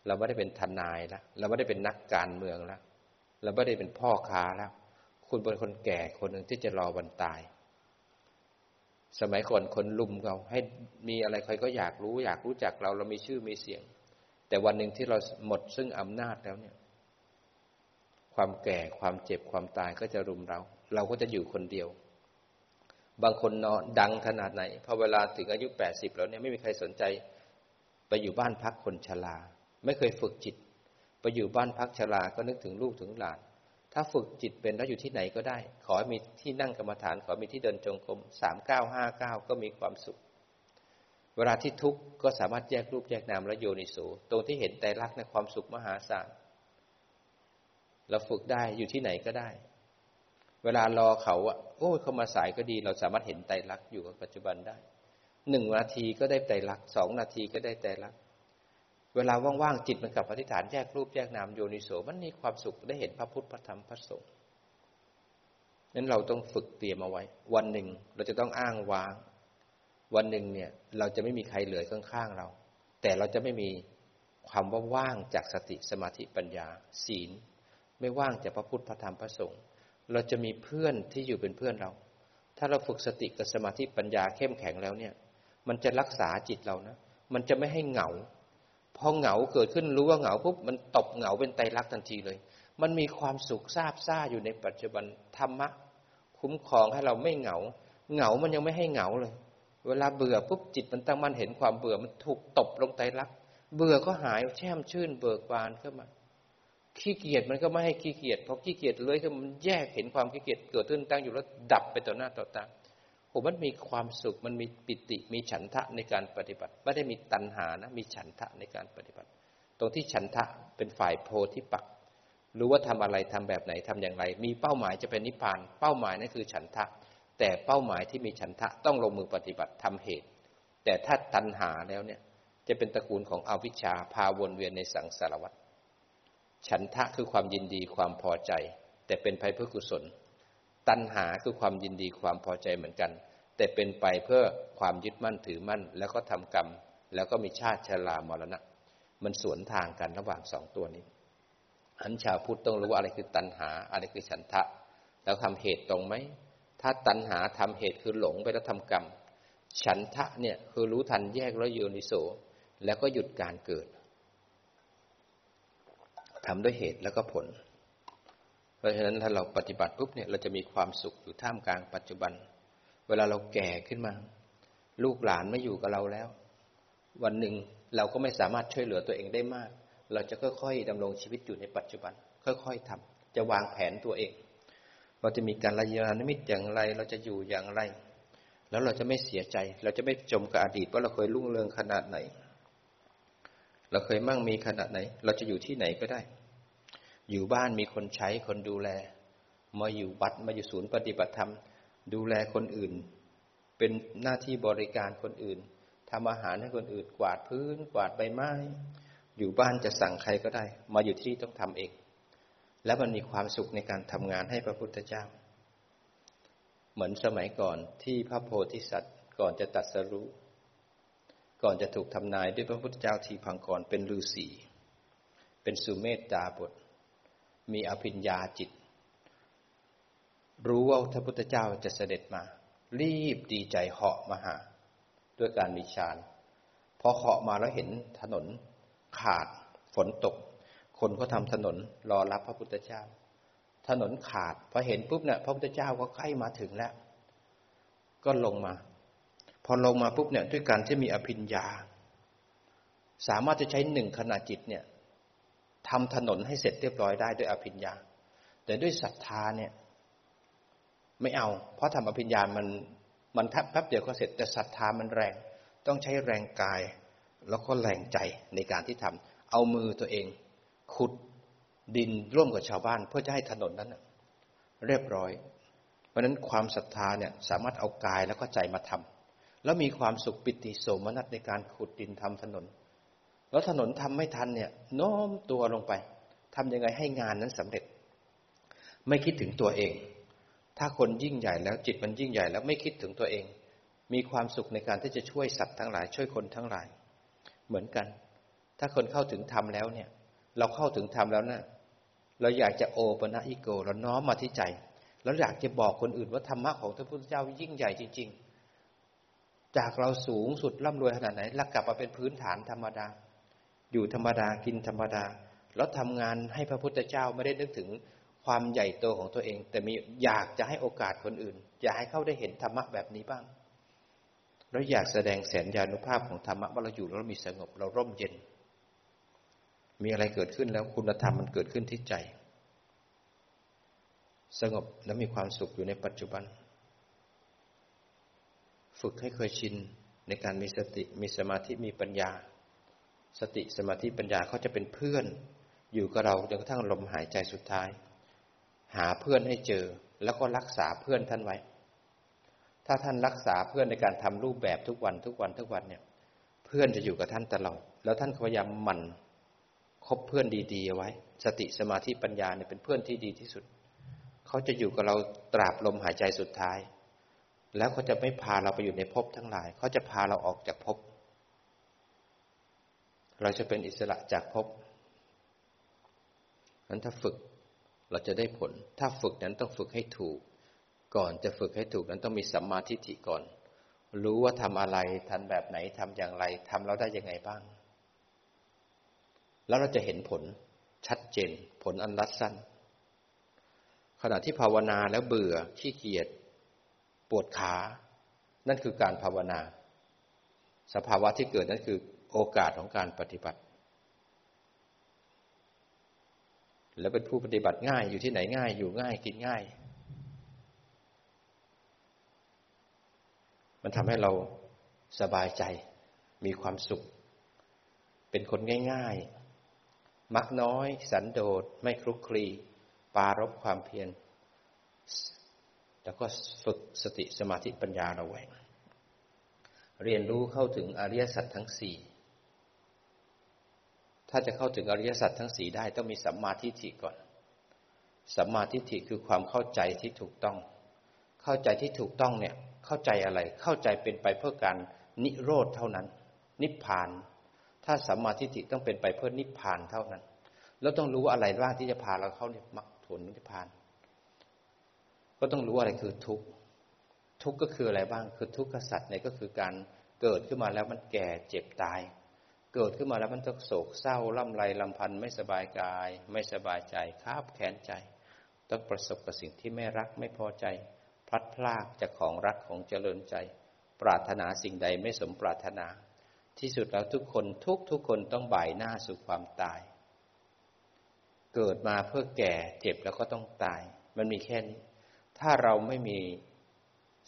เราไม่ได้เป็นทนายแล้วเราไม่ได้เป็นนักการเมืองแล้วเราไม่ได้เป็นพ่อค้าแล้วคุณเป็นคนแก่คนหนึ่งที่จะรอวันตาย สมัยก่อนคนลุมเราให้มีอะไรใครก็อยากรู้ อยากรู้จักเราเรามีชื่อมีเสียง แต่วันหนึ่งที่เราหมดซึ่งอำนาจแล้วเนี่ย ความแก่ความเจ็บความตายก็จะรุมเรา เราก็จะอยู่คนเดียว บางคนนอนดังขนาดไหนพอเวลาถึงอายุแปดสิบแล้วเนี่ยไม่มีใครสนใจ ไปอยู่บ้านพักคนชราไม่เคยฝึกจิต ไปอยู่บ้านพักชราก็นึกถึงลูกถึงหลาน ถ้าฝึกจิตเป็นแล้วอยู่ที่ไหนก็ได้ ขอให้มีที่นั่งกรรมฐาน ขอมีที่เดินจงกรมสามเก้าห้าเก้าก็มีความสุข เวลาที่ทุกข์ก็สามารถแยกรูปแยกนามและโยนิสูตรงที่เห็นแต่รักในความสุขมหาศาลเราฝึกได้อยู่ที่ไหนก็ได้ เวลารอเขาอะโอ้เขามาสายก็ดี เราสามารถเห็นไตรลักษณ์อยู่กับปัจจุบันได้หนึ่งนาทีก็ได้ไตรลักษณ์สองนาทีก็ได้ไตรลักษณ์เวลาว่างๆจิตมันกลับอธิษฐานแยกรูปแยกนามโยนิโสมันมีความสุขได้เห็นพระพุทธพระธรรมพระสงฆ์นั้นเราต้องฝึกเตรียมเอาไว้ วันหนึ่งเราจะต้องอ้างว้าง วันหนึ่งเนี่ยเราจะไม่มีใครเหลือข้างๆเรา แต่เราจะไม่มีความว่าว่างจากสติสมาธิปัญญา ศีล ไม่ว่างจากพระพุทธพระธรรมพระสงฆ์ เราจะมีเพื่อนที่อยู่เป็นเพื่อนเรา ถ้าเราฝึกสติกับสมาธิปัญญาเข้มแข็งแล้วเนี่ย มันจะรักษาจิตเรานะ มันจะไม่ให้เหงา พอเหงาเกิดขึ้นรู้ว่าเหงาปุ๊บมันตบเหงาเป็นไตรลักษณ์ทันทีเลย มันมีความสุขซาบซ่าอยู่ในปัจจุบันธรรมะ คุ้มครองให้เราไม่เหงา เหงามันยังไม่ให้เหงาเลย เวลาเบื่อปุ๊บจิตมันตั้งมั่นเห็นความเบื่อมันถูกตบลงไตรลักษณ์เบื่อก็หายแช่มชื่นเบิกบานขึ้นมา ขี้เกียจมันก็ไม่ให้ขี้เกียจเพราะขี้เกียจเลยคือมันแยกเห็นความขี้เกียจเกิดขึ้นตั้งอยู่แล้วดับไปต่อหน้าต่อตาโอ้มันมีความสุขมันมีปิติมีฉันทะในการปฏิบัติ ไม่ได้มีตัณหานะมีฉันทะในการปฏิบัติ ตรงที่ฉันทะเป็นฝ่ายโพธิปักรู้ว่าทำอะไรทำแบบไหนทำอย่างไร มีเป้าหมายจะเป็นนิพพาน เป้าหมายนั่นคือฉันทะ แต่เป้าหมายที่มีฉันทะต้องลงมือปฏิบัติทำเหตุ แต่ถ้าตัณหาแล้วเนี่ยจะเป็นตระกูลของอวิชชาพาวนเวียนในสังสารวัฏ ฉันทะคือความยินดีความพอใจ แต่เป็นไปเพื่อกุศล ตัณหาคือความยินดีความพอใจเหมือนกัน แต่เป็นไปเพื่อความยึดมั่นถือมั่น แล้วก็ทำกรรม แล้วก็มีชาติชรามรณะ มันสวนทางกันระหว่างสองตัวนี้อันชาวพุทธต้องรู้ว่าอะไรคือตัณหาอะไรคือฉันทะ แล้วทำเหตุตรงไหมถ้าตัณหาทำเหตุคือหลงไปแล้วทำกรรม ฉันทะเนี่ยคือรู้ทันแยกแล้วโยนิโสแล้วก็หยุดการเกิด ทำด้วยเหตุแล้วก็ผล เพราะฉะนั้นถ้าเราปฏิบัติปุ๊บเนี่ยเราจะมีความสุขอยู่ท่ามกลางปัจจุบัน เวลาเราแก่ขึ้นมา ลูกหลานไม่อยู่กับเราแล้ว วันหนึ่งเราก็ไม่สามารถช่วยเหลือตัวเองได้มาก เราจะค่อยๆดำรงชีวิตอยู่ในปัจจุบัน ค่อยๆทำจะวางแผนตัวเอง เราจะมีการระยานิมิตอย่างไร เราจะอยู่อย่างไร แล้วเราจะไม่เสียใจ เราจะไม่จมกับอดีตว่าเราเคยรุ่งเรืองขนาดไหน เราเคยมั่งมีขนาดไหน เราจะอยู่ที่ไหนก็ได้ อยู่บ้านมีคนใช้คนดูแล มาอยู่วัดมาอยู่ศูนย์ปฏิบัติธรรม ดูแลคนอื่น เป็นหน้าที่บริการคนอื่นทำอาหารให้คนอื่นกวาดพื้น กวาดใบไม้ อยู่บ้านจะสั่งใครก็ได้ มาอยู่ที่ต้องทำเอง แล้วมันมีความสุขในการทำงานให้พระพุทธเจ้า เหมือนสมัยก่อนที่พระโพธิสัตว์ก่อนจะตัดสรู้ก่อนจะถูกทำนายด้วยพระพุทธเจ้าทีพังกรเป็นฤาษีเป็นสุเมธดาบท มีอภิญญาจิต รู้ว่าพระพุทธเจ้าจะเสด็จมา รีบดีใจเหาะมาหา ด้วยการมีฌานพอเคาะมาแล้วเห็นถนนขาดฝนตก คนก็ทำถนนรอรับพระพุทธเจ้า ถนนขาดพอเห็นปุ๊บเนี่ยพระพุทธเจ้าก็ใกล้มาถึงแล้ว ก็ลงมา พอลงมาปุ๊บเนี่ยด้วยการที่มีอภิญญา สามารถจะใช้หนึ่งขณะจิตเนี่ย ทำถนนให้เสร็จเรียบร้อยได้ด้วยอภิญญา แต่ด้วยศรัทธาเนี่ย ไม่เอา เพราะทำอภิญญามันมันแป๊บเดียวก็เสร็จแต่ศรัทธามันแรง ต้องใช้แรงกาย แล้วก็แรงใจในการที่ทำเอามือตัวเอง ขุดดินร่วมกับชาวบ้าน เพื่อจะให้ถนนนั้นเรียบร้อย เพราะนั้นความศรัทธาเนี่ยสามารถเอากายแล้วก็ใจมาทำแล้วมีความสุขปิติโสมนัสในการขุดดินทำถนน แล้วถนนทำไม่ทันเนี่ยโน้มตัวลงไปทำยังไงให้งานนั้นสำเร็จ ไม่คิดถึงตัวเอง ถ้าคนยิ่งใหญ่แล้วจิตมันยิ่งใหญ่แล้วไม่คิดถึงตัวเอง มีความสุขในการที่จะช่วยสัตว์ทั้งหลาย ช่วยคนทั้งหลาย เหมือนกัน ถ้าคนเข้าถึงธรรมแล้วเนี่ย เราเข้าถึงธรรมแล้วนะ่ะเราอยากจะโอปนะอิโกเราน้อมมาที่ใจแล้วอยากจะบอกคนอื่นว่าธรรมะของพระพุทธเจ้ายิ่งใหญ่จริง ๆ จากเราสูงสุดร่ำรวยขนาดไหนแล้วกลับมาเป็นพื้นฐานธรรมดา อยู่ธรรมดากินธรรมดา แล้วทำงานให้พระพุทธเจ้าไม่ได้นึกถึงความใหญ่โตของตัวเอง แต่มีอยากจะให้โอกาสคนอื่น อยากให้เขาได้เห็นธรรมะแบบนี้บ้างแล้วอยากแสดงแสนยานุภาพของธรรมะว่าเราอยู่แล้วมีสงบเราร่มเย็น มีอะไรเกิดขึ้นแล้วคุณธรรมมันเกิดขึ้นที่ใจ สงบและมีความสุขอยู่ในปัจจุบัน ฝึกให้เคยชินในการมีสติมีสมาธิมีปัญญา สติสมาธิปัญญาเขาจะเป็นเพื่อน อยู่กับเราจนกระทั่งลมหายใจสุดท้าย หาเพื่อนให้เจอ แล้วก็รักษาเพื่อนท่านไว้ ถ้าท่านรักษาเพื่อนในการทำรูปแบบทุกวันทุกวันทุกวันเนี่ย เพื่อนจะอยู่กับท่านตลอดแล้วท่านพยายามหมั่นคบเพื่อนดีๆเอาไว้ สติสมาธิปัญญาเนี่ยเป็นเพื่อนที่ดีที่สุด เขาจะอยู่กับเราตราบลมหายใจสุดท้าย แล้วเขาจะไม่พาเราไปอยู่ในภพทั้งหลาย เขาจะพาเราออกจากภพ เราจะเป็นอิสระจากภพนั้นถ้าฝึกเราจะได้ผล ถ้าฝึกนั้นต้องฝึกให้ถูก ก่อนจะฝึกให้ถูกนั้นต้องมีสัมมาทิฏฐิก่อน รู้ว่าทำอะไรทันแบบไหนทำอย่างไรทำแล้วได้ยังไงบ้าง แล้วเราจะเห็นผลชัดเจน ผลอันรัดสั้น ขณะที่ภาวนาแล้วเบื่อขี้เกียจปวดขา นั่นคือการภาวนา สภาวะที่เกิดนั่นคือ โอกาสของการปฏิบัติ แล้วเป็นผู้ปฏิบัติง่ายอยู่ที่ไหนง่าย อยู่ง่ายกินง่าย มันทำให้เราสบายใจมีความสุข เป็นคนง่าย ๆ มักน้อย สันโดษไม่คลุกคลีปารบความเพียรแล้วก็ฝึกสติสมาธิปัญญาเราไว้ เรียนรู้เข้าถึงอริยสัจทั้งสี่ ถ้าจะเข้าถึงอริยสัจทั้งสีได้ต้องมีสัมมาทิฏฐิก่อน สัมมาทิฏฐิคือความเข้าใจที่ถูกต้อง เข้าใจที่ถูกต้องเนี่ยเข้าใจอะไร เข้าใจเป็นไปเพื่อการนิโรธเท่านั้น นิพพาน ถ้าสัมมาทิฏฐิต้องเป็นไปเพื่อนิพพานเท่านั้น แล้วต้องรู้อะไรบ้างที่จะพาเราเข้านิมรรคผลนิพพาน ก็ต้องรู้อะไรคือทุกข์ ทุกข์ก็คืออะไรบ้าง คือทุกขสัตว์เนี่ยก็คือการเกิดขึ้นมาแล้วมันแก่เจ็บตาย เกิดขึ้นมาแล้วมันต้องโศกเศร้าล่ำไรลำพันธ์ไม่สบายกาย ไม่สบายใจคาบแขนใจ ต้องประสบกับสิ่งที่ไม่รักไม่พอใจ พลัดพรากจากของรักของเจริญใจ ปรารถนาสิ่งใดไม่สมปรารถนา ที่สุดแล้วทุกคนทุกทุกคนต้องบ่ายหน้าสู่ความตาย เกิดมาเพื่อแก่เจ็บแล้วก็ต้องตาย มันมีแค่นี้ ถ้าเราไม่มี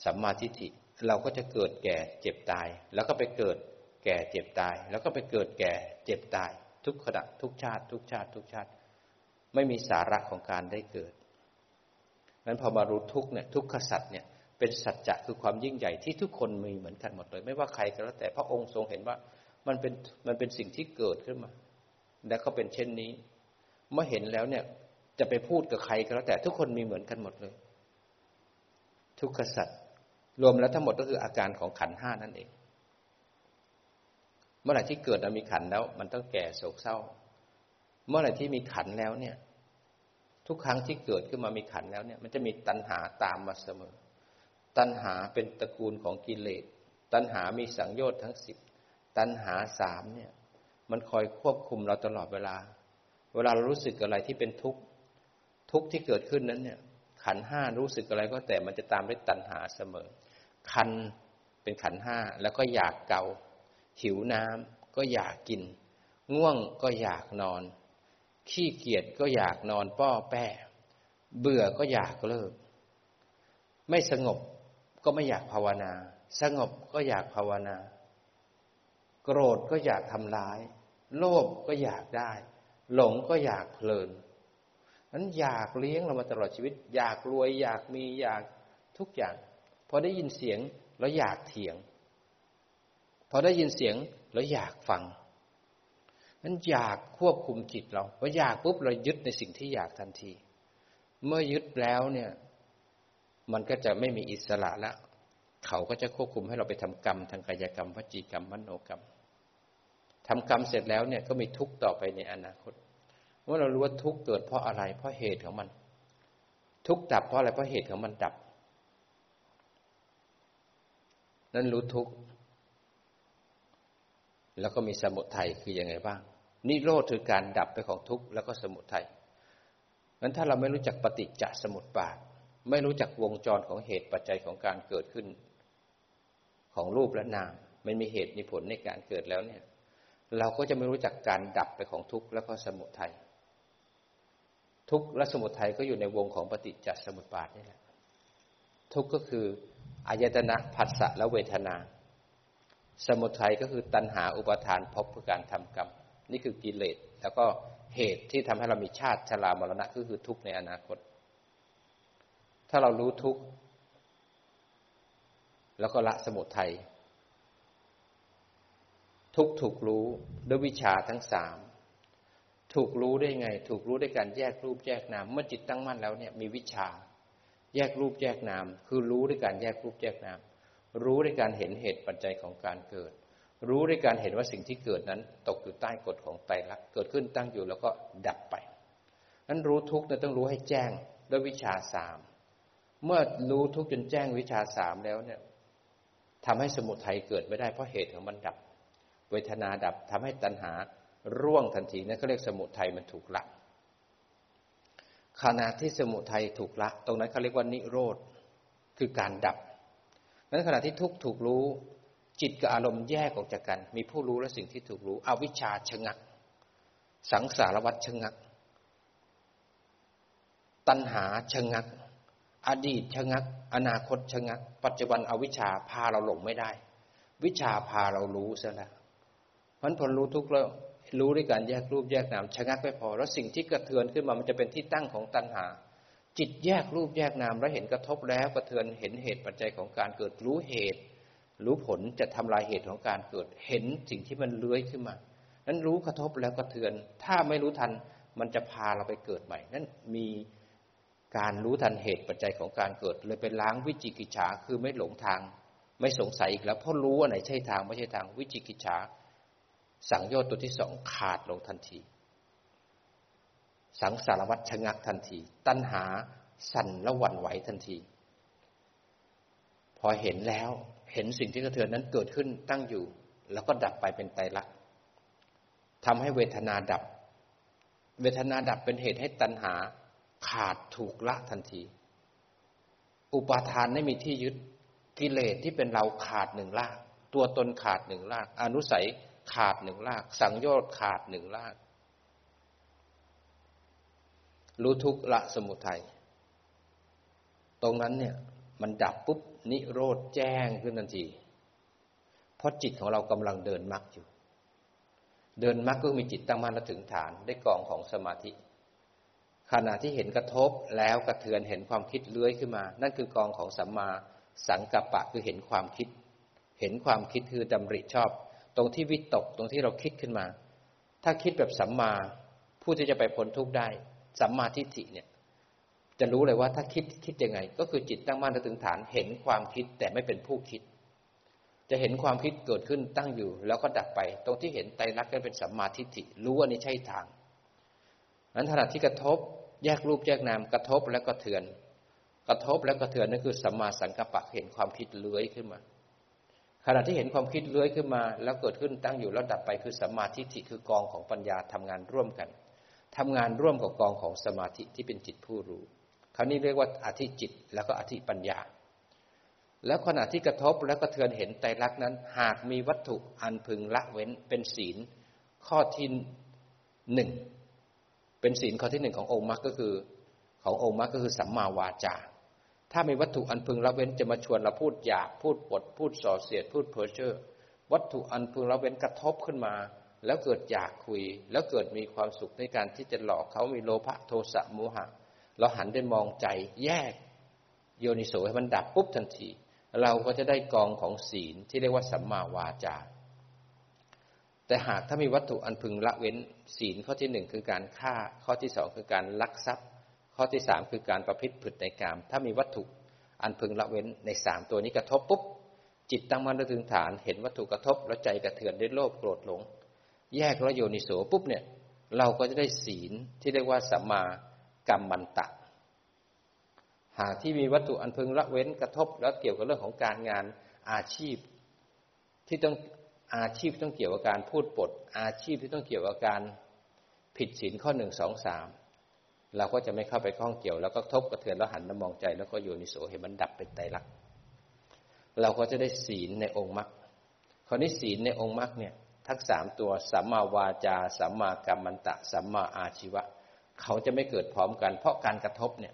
สัมมาทิฏฐิเราก็จะเกิดแก่เจ็บตาย แล้วก็ไปเกิด แก่เจ็บตาย แล้วก็ไปเกิดแก่เจ็บตาย ทุกขณะทุกชาติ ทุกชาติ ทุกชาติ ไม่มีสาระของการได้เกิดนั้นพอมารู้ทุกเนี่ยทุกขสัตว์เนี่ยเป็นสัจจะคือความยิ่งใหญ่ที่ทุกคนมีเหมือนกันหมดเลย ไม่ว่าใครก็แล้วแต่พระองค์ทรงเห็นว่ามันเป็นมันเป็นสิ่งที่เกิดขึ้นมา แล้วก็เป็นเช่นนี้ เมื่อเห็นแล้วเนี่ยจะไปพูดกับใครก็แล้วแต่ทุกคนมีเหมือนกันหมดเลย ทุกขสัตว์รวมแล้วทั้งหมดก็คืออาการของขันห้านั่นเอง มื่อไหร่ที่เกิดมีขันแล้ว มันต้องแก่โศกเศร้า เมื่อไหร่ที่มีขันแล้วเนี่ย ทุกครั้งที่เกิดขึ้นมามีขันแล้วเนี่ย มันจะมีตัณหาตามมาเสมอ ตัณหาเป็นตระกูลของกิเลส ตัณหามีสังโยชน์ทั้งสิบ ตัณหาสามเนี่ย มันคอยควบคุมเราตลอดเวลา เวลาเรารู้สึกอะไรที่เป็นทุกข์ ทุกข์ที่เกิดขึ้นนั้นเนี่ย ขันห้ารู้สึกอะไรก็แต่มันจะตามด้วยตัณหาเสมอ คันเป็นขันห้าแล้วก็อยากเกา หิวน้ำก็อยากกิน ง่วงก็อยากนอน ขี้เกียจก็อยากนอนป้อแป้ เบื่อก็อยากเลิก ไม่สงบก็ไม่อยากภาวนา สงบก็อยากภาวนา โกรธก็อยากทำร้าย โลภก็อยากได้ หลงก็อยากเพลินนั้นอยากเลี้ยงเรามาตลอดชีวิต อยากรวยอยากมีอยากทุกอย่าง พอได้ยินเสียงแล้วอยากเถียง พอได้ยินเสียงแล้วอยากฟังนั้นอยากควบคุมจิตเราพออยากปุ๊บเรายึดในสิ่งที่อยากทันที เมื่อยึดแล้วเนี่ย มันก็จะไม่มีอิสระแล้วเขาก็จะควบคุมให้เราไปทำกรรมทางกายกรรมวจีกรรมมโนกรรมทำกรรมเสร็จแล้วเนี่ยก็มีทุกข์ต่อไปในอนาคตเมื่อเรารู้ว่าทุกข์เกิดเพราะอะไร เพราะเหตุของมัน ทุกข์ดับเพราะอะไรเพราะเหตุของมันดับ นั้นรู้ทุกข์ แล้วก็มีสมุทัยคืออยังไงบ้าง นิโรธคือการดับไปของทุกข์แล้วก็สมุทัยนั้นถ้าเราไม่รู้จักปฏิจจสมุปบาท ไม่รู้จักวงจรของเหตุปัจจัยของการเกิดขึ้น ของรูปและนามไม่มีเหตุมีผลในการเกิดแล้วเนี่ย เราก็จะไม่รู้จักการดับไปของทุกข์แล้วก็สมุทัยทุกข์และสมุทัยก็อยู่ในวงของปฏิจจสมุปบาทนี่แหละทุกข์ก็คืออายตนะผัสสะและเวทนา สมุทัยก็คือตัณหาอุปทานพบเพื่อการทำกรรม นี่คือกิเลส แล้วก็เหตุที่ทำให้เรามีชาติชรามรณะก็คือทุกข์ในอนาคต ถ้าเรารู้ทุกข์แล้วก็ละสมุทัยทุกถูกรู้ด้วยวิชาทั้งสามถูกรู้ได้ไง ถูกรู้ด้วยการแยกรูปแยกนาม เมื่อจิตตั้งมั่นแล้วเนี่ยมีวิชา แยกรูปแยกนาม คือรู้ด้วยการแยกรูปแยกนาม รู้ด้วยการเห็นเหตุปัจจัยของการเกิด รู้ด้วยการเห็นว่าสิ่งที่เกิดนั้น ตกอยู่ใต้กฎของไตรลักษณ์เกิดขึ้นตั้งอยู่แล้วก็ดับไปนั้นรู้ทุกข์เนี่ยต้องรู้ให้แจ้งด้วยวิชาสามเมื่อรู้ทุกข์จนแจ้งวิชาสามแล้วเนี่ยทำให้สมุทัยเกิดไม่ได้เพราะเหตุของมันดับ เวทนาดับทำให้ตัณหาร่วงทันทีนั่นเขาเรียกสมุทัยมันถูกละขณะที่สมุทัยถูกละ ตรงนั้นเขาเรียกว่านิโรธคือการดับ นั้นขณะที่ทุกถูกรู้ จิตกับอารมณ์แยกออกจากกัน มีผู้รู้และสิ่งที่ถูกรู้ อวิชชาชะงัก สังสารวัฏชะงัก ตัณหาชะงัก อดีตชะงัก อนาคตชะงัก ปัจจุบันอวิชชาพาเราหลงไม่ได้ วิชาพาเรารู้ซะแล้วมันพอรู้ทุกแล้วรู้ด้วยการแยกรูปแยกนามชะงักไม่พอ แล้วสิ่งที่กระเทือนขึ้นมามันจะเป็นที่ตั้งของตัณหา จิตแยกรูปแยกนาม แล้วเห็นกระทบแล้วกระเทือนเห็นเหตุปัจจัยของการเกิดรู้เหตุ รู้ผลจะทำลายเหตุของการเกิดเห็นสิ่งที่มันเลื้อยขึ้นมา นั้นรู้กระทบแล้วกระเทือน ถ้าไม่รู้ทันมันจะพาเราไปเกิดใหม่ นั้นมีการรู้ทันเหตุปัจจัยของการเกิด เลยไปล้างวิจิกิจฉาคือไม่หลงทาง ไม่สงสัยอีกแล้วเพราะรู้ว่าไหนใช่ทางไม่ใช่ทางวิจิกิจฉาสังโยชน์ตัวที่สองขาดลงทันที สังสารวัตชะงักทันที ตัณหาสั่นและหวั่นไหวทันที พอเห็นแล้วเห็นสิ่งที่กระเทือนนั้นเกิดขึ้นตั้งอยู่ แล้วก็ดับไปเป็นไตรลักษณ์ทำให้เวทนาดับ เวทนาดับเป็นเหตุให้ตัณหาขาดถูกละทันที อุปาทานไม่มีที่ยึดกิเลสที่เป็นเราขาดหนึ่งลาก ตัวตนขาดหนึ่งลาก อนุสัยขาดหนึ่งลาก สังโยชน์ขาดหนึ่งลาก รู้ทุกข์ละสมุทัยตรงนั้นเนี่ย มันดับปุ๊บนิโรธแจ้งขึ้นทันที เพราะจิตของเรากำลังเดินมรรคอยู่ เดินมรรคก็มีจิตตั้งมั่นและถึงฐานได้กองของสมาธิ ขณะที่เห็นกระทบแล้วกระเทือนเห็นความคิดเลื้อยขึ้นมา นั่นคือกองของสัมมาสังกัปปะคือเห็นความคิด เห็นความคิดคือดำริชอบ ตรงที่วิตกตรงที่เราคิดขึ้นมา ถ้าคิดแบบสัมมา ผู้ที่จะไปพ้นทุกข์ได้ สัมมาทิฏฐิเนี่ย จะรู้เลยว่าถ้าคิดคิดยังไง ก็คือจิตตั้งมั่นถึงฐานเห็นความคิดแต่ไม่เป็นผู้คิด จะเห็นความคิดเกิดขึ้นตั้งอยู่ แล้วก็ดับไป ตรงที่เห็นไตรลักษณ์กันเป็นสัมมาทิฏฐิรู้ว่านี่ใช่ทางนั้นขณะที่กระทบแยกรูปแยกนามกระทบแล้วก็เถือน กระทบแล้วก็เถือนนั่นคือสัมมาสังกัปปะเห็นความคิดเลื้อยขึ้นมาขณะที่เห็นความคิดเลื้อยขึ้นมา แล้วเกิดขึ้นตั้งอยู่แล้วดับไปคือสัมมาทิฏฐิคือกองของปัญญาทำงานร่วมกัน ทำงานร่วมกับกองของสมาธิที่เป็นจิตผู้รู้คราวนี้เรียกว่าอธิจิตแล้วก็อธิปัญญา แล้วขณะที่กระทบแล้วก็เทือนเห็นไตรลักษณ์นั้น หากมีวัตถุอันพึงละเว้นเป็นศีลข้อที่หนึ่งเป็นศีลข้อที่หนึ่งขององค์มรรคก็คือขององค์มรรคก็คือสัมมาวาจา ถ้ามีวัตถุอันพึงละเว้นจะมาชวนเราพูดหยาบพูดปดพูดส่อเสียดพูดเพ้อเจ้อวัตถุอันพึงละเว้นกระทบขึ้นมา แล้วเกิดอยากคุย แล้วเกิดมีความสุขในการที่จะหลอกเขามีโลภะโทสะโมหะ เราหันไปมองใจแยก โยนิโสให้มันดับปุ๊บทันที เราก็จะได้กองของศีลที่เรียกว่าสัมมาวาจา แต่หากถ้ามีวัตถุอันพึงละเว้นศีลข้อที่หนึ่งคือการฆ่า ข้อที่สองคือการลักทรัพย์ ข้อที่สามคือการประพฤติผิดในกาม ถ้ามีวัตถุอันพึงละเว้นในสามตัวนี้กระทบปุ๊บจิตตั้งมั่นถึงฐานเห็นวัตถุกระทบแล้วใจกระเทือนด้วยโลภโกรธหลง แยกแล้วโยนิโสปุ๊บเนี่ย เราก็จะได้ศีลที่เรียกว่าสัมมากรรมมันตะ หากที่มีวัตถุอันพึงละเว้นกระทบแล้วเกี่ยวกับเรื่องของการงานอาชีพ ที่ต้องอาชีพต้องเกี่ยวกับการพูดปด อาชีพที่ต้องเกี่ยวกับการผิดศีลข้อหนึ่งสองสามเราก็จะไม่เข้าไปข้องเกี่ยว แล้วก็ทบกระเทือนแล้วหันมามองใจ แล้วก็โยนิโสเห็นมันดับเป็นไตรลักษณ์เราก็จะได้ศีลในองค์มรรคคราวนี้ศีลในองค์มรรคเนี่ย ทั้งสามตัวสัมมาวาจาสัมมากรรมันตะสัมมาอาชีวะ เขาจะไม่เกิดพร้อมกัน เพราะการกระทบเนี่ย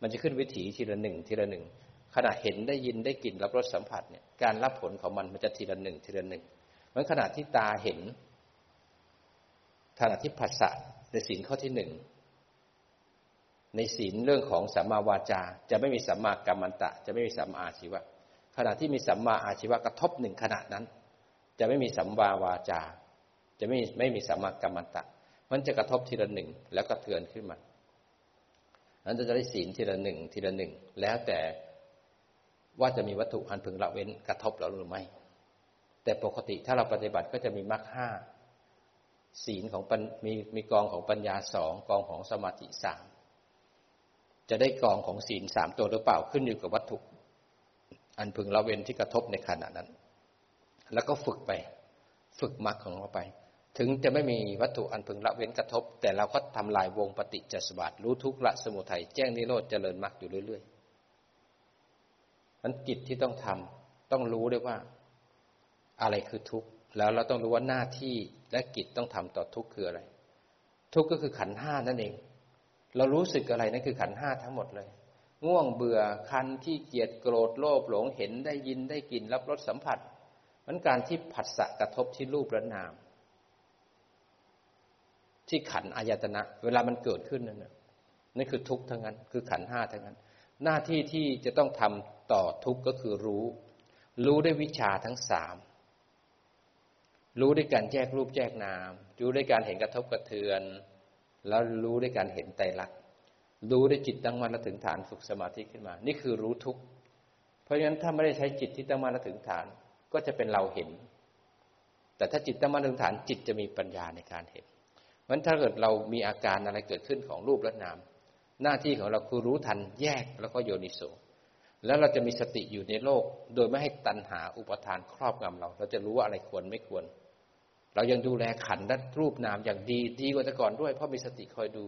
มันจะขึ้นวิถีทีละหนึ่งทีละหนึ่งขณะเห็นได้ยินได้กลิ่นรับรสสัมผัสเนี่ยการรับผลของมันมันจะทีละหนึ่งทีละหนึ่งเหมือนขณะที่ตาเห็นขณะที่ผัสสะในศีลข้อที่หนึ่งในศีลเรื่องของสัมมาวาจา จะไม่มีสัมมากรรมันตะ จะไม่มีสัมมาอาชีวะ ขณะที่มีสัมมาอาชีวะกระทบหนึ่งขณะนั้น จะไม่มีสัมมาวาจา จะไม่ไม่มีสัมมากรรมตะ มันจะกระทบทีละหนึ่งแล้วก็เทือนขึ้นมานั้นจะได้ศีลทีละหนึ่งทีละหนึ่งแล้วแต่ว่าจะมีวัตถุอันพึงละเว้นกระทบเราหรือไม่ แต่ปกติถ้าเราปฏิบัติก็จะมีมรรคห้าศีลของมีมีกองของปัญญาสองกองของสมาธิสามจะได้กองของศีลสามตัวหรือเปล่าขึ้นอยู่กับวัตถุ อันพึงละเว้นที่กระทบในขณะนั้น แล้วก็ฝึกไป ฝึกมรรคของเราไป ถึงจะไม่มีวัตถุอันพึงละเว้นกระทบ แต่เราก็ทำลายวงปฏิจจสมบัติรู้ทุกข์ละสมุทัยแจ้งนิโรธเจริญมรรคอยู่เรื่อยๆมันกิจที่ต้องทำต้องรู้ด้วยว่า อะไรคือทุกข์แล้วเราต้องรู้ว่าหน้าที่และกิจต้องทำต่อทุกข์คืออะไร ทุกข์ก็คือขันห้านั่นเอง เรารู้สึกอะไรนั่นคือขันห้าทั้งหมดเลยง่วงเบื่อคันที่เกียดโกรธโลภหลงเห็นได้ยินได้กลิ่นรับรสสัมผัส มันการที่ผัสสะกระทบที่รูปและนาม ที่ขันอายตนะ เวลามันเกิดขึ้นนั่นนั่นคือทุกข์ทั้งนั้น คือขันห้าทั้งนั้น หน้าที่ที่จะต้องทำต่อทุกข์ก็คือรู้ รู้ด้วยวิชาทั้งสามรู้ด้วยการแยกรูปแยกนาม รู้ด้วยการเห็นกระทบกระเทือน แล้วรู้ด้วยการเห็นไตรลักษณ์รู้ด้วยจิตตั้งมั่นและถึงฐานฝึกสมาธิขึ้นมา นี่คือรู้ทุกข์เพราะฉะนั้นถ้าไม่ได้ใช้จิตที่ตั้งมั่นและถึงฐาน ก็จะเป็นเราเห็น แต่ถ้าจิตตั้งมั่นถึงฐานจิตจะมีปัญญาในการเห็นมันถ้าเกิดเรามีอาการอะไรเกิดขึ้นของรูปและนาม หน้าที่ของเราคือรู้ทันแยกแล้วก็โยนิโสแล้วเราจะมีสติอยู่ในโลก โดยไม่ให้ตัณหาอุปทานครอบงำเรา เราจะรู้ว่าอะไรควรไม่ควร เรายังดูแลขันด้านรูปนามอย่างดีดีกว่าแต่ก่อนด้วยเพราะมีสติคอยดู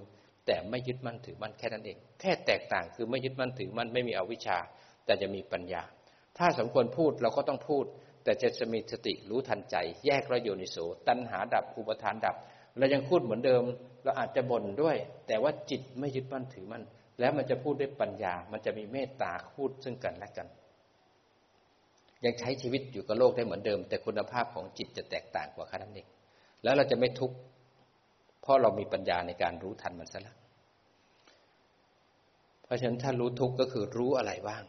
แต่ไม่ยึดมั่นถือมั่นแค่นั้นเอง แค่แตกต่างคือไม่ยึดมั่นถือมั่นไม่มีอวิชชา แต่จะมีปัญญา ถ้าสมควรพูดเราก็ต้องพูด แต่จะจะมีสติรู้ทันใจ แยกระโยนิโสตัณหาดับอุปทานดับเรายังพูดเหมือนเดิม เราอาจจะบ่นด้วย แต่ว่าจิตไม่ยึดมั่นถือมั่นแล้วมันจะพูดด้วยปัญญา มันจะมีเมตตาพูดซึ่งกันและกัน ยังใช้ชีวิตอยู่กับโลกได้เหมือนเดิม แต่คุณภาพของจิตจะแตกต่างกว่าค่นั้นเองแล้วเราจะไม่ทุกข์เพราะเรามีปัญญาในการรู้ทันมันซะแล้วเพราะฉะนั้นถ้ารู้ทุกข์ก็คือรู้อะไรบ้าง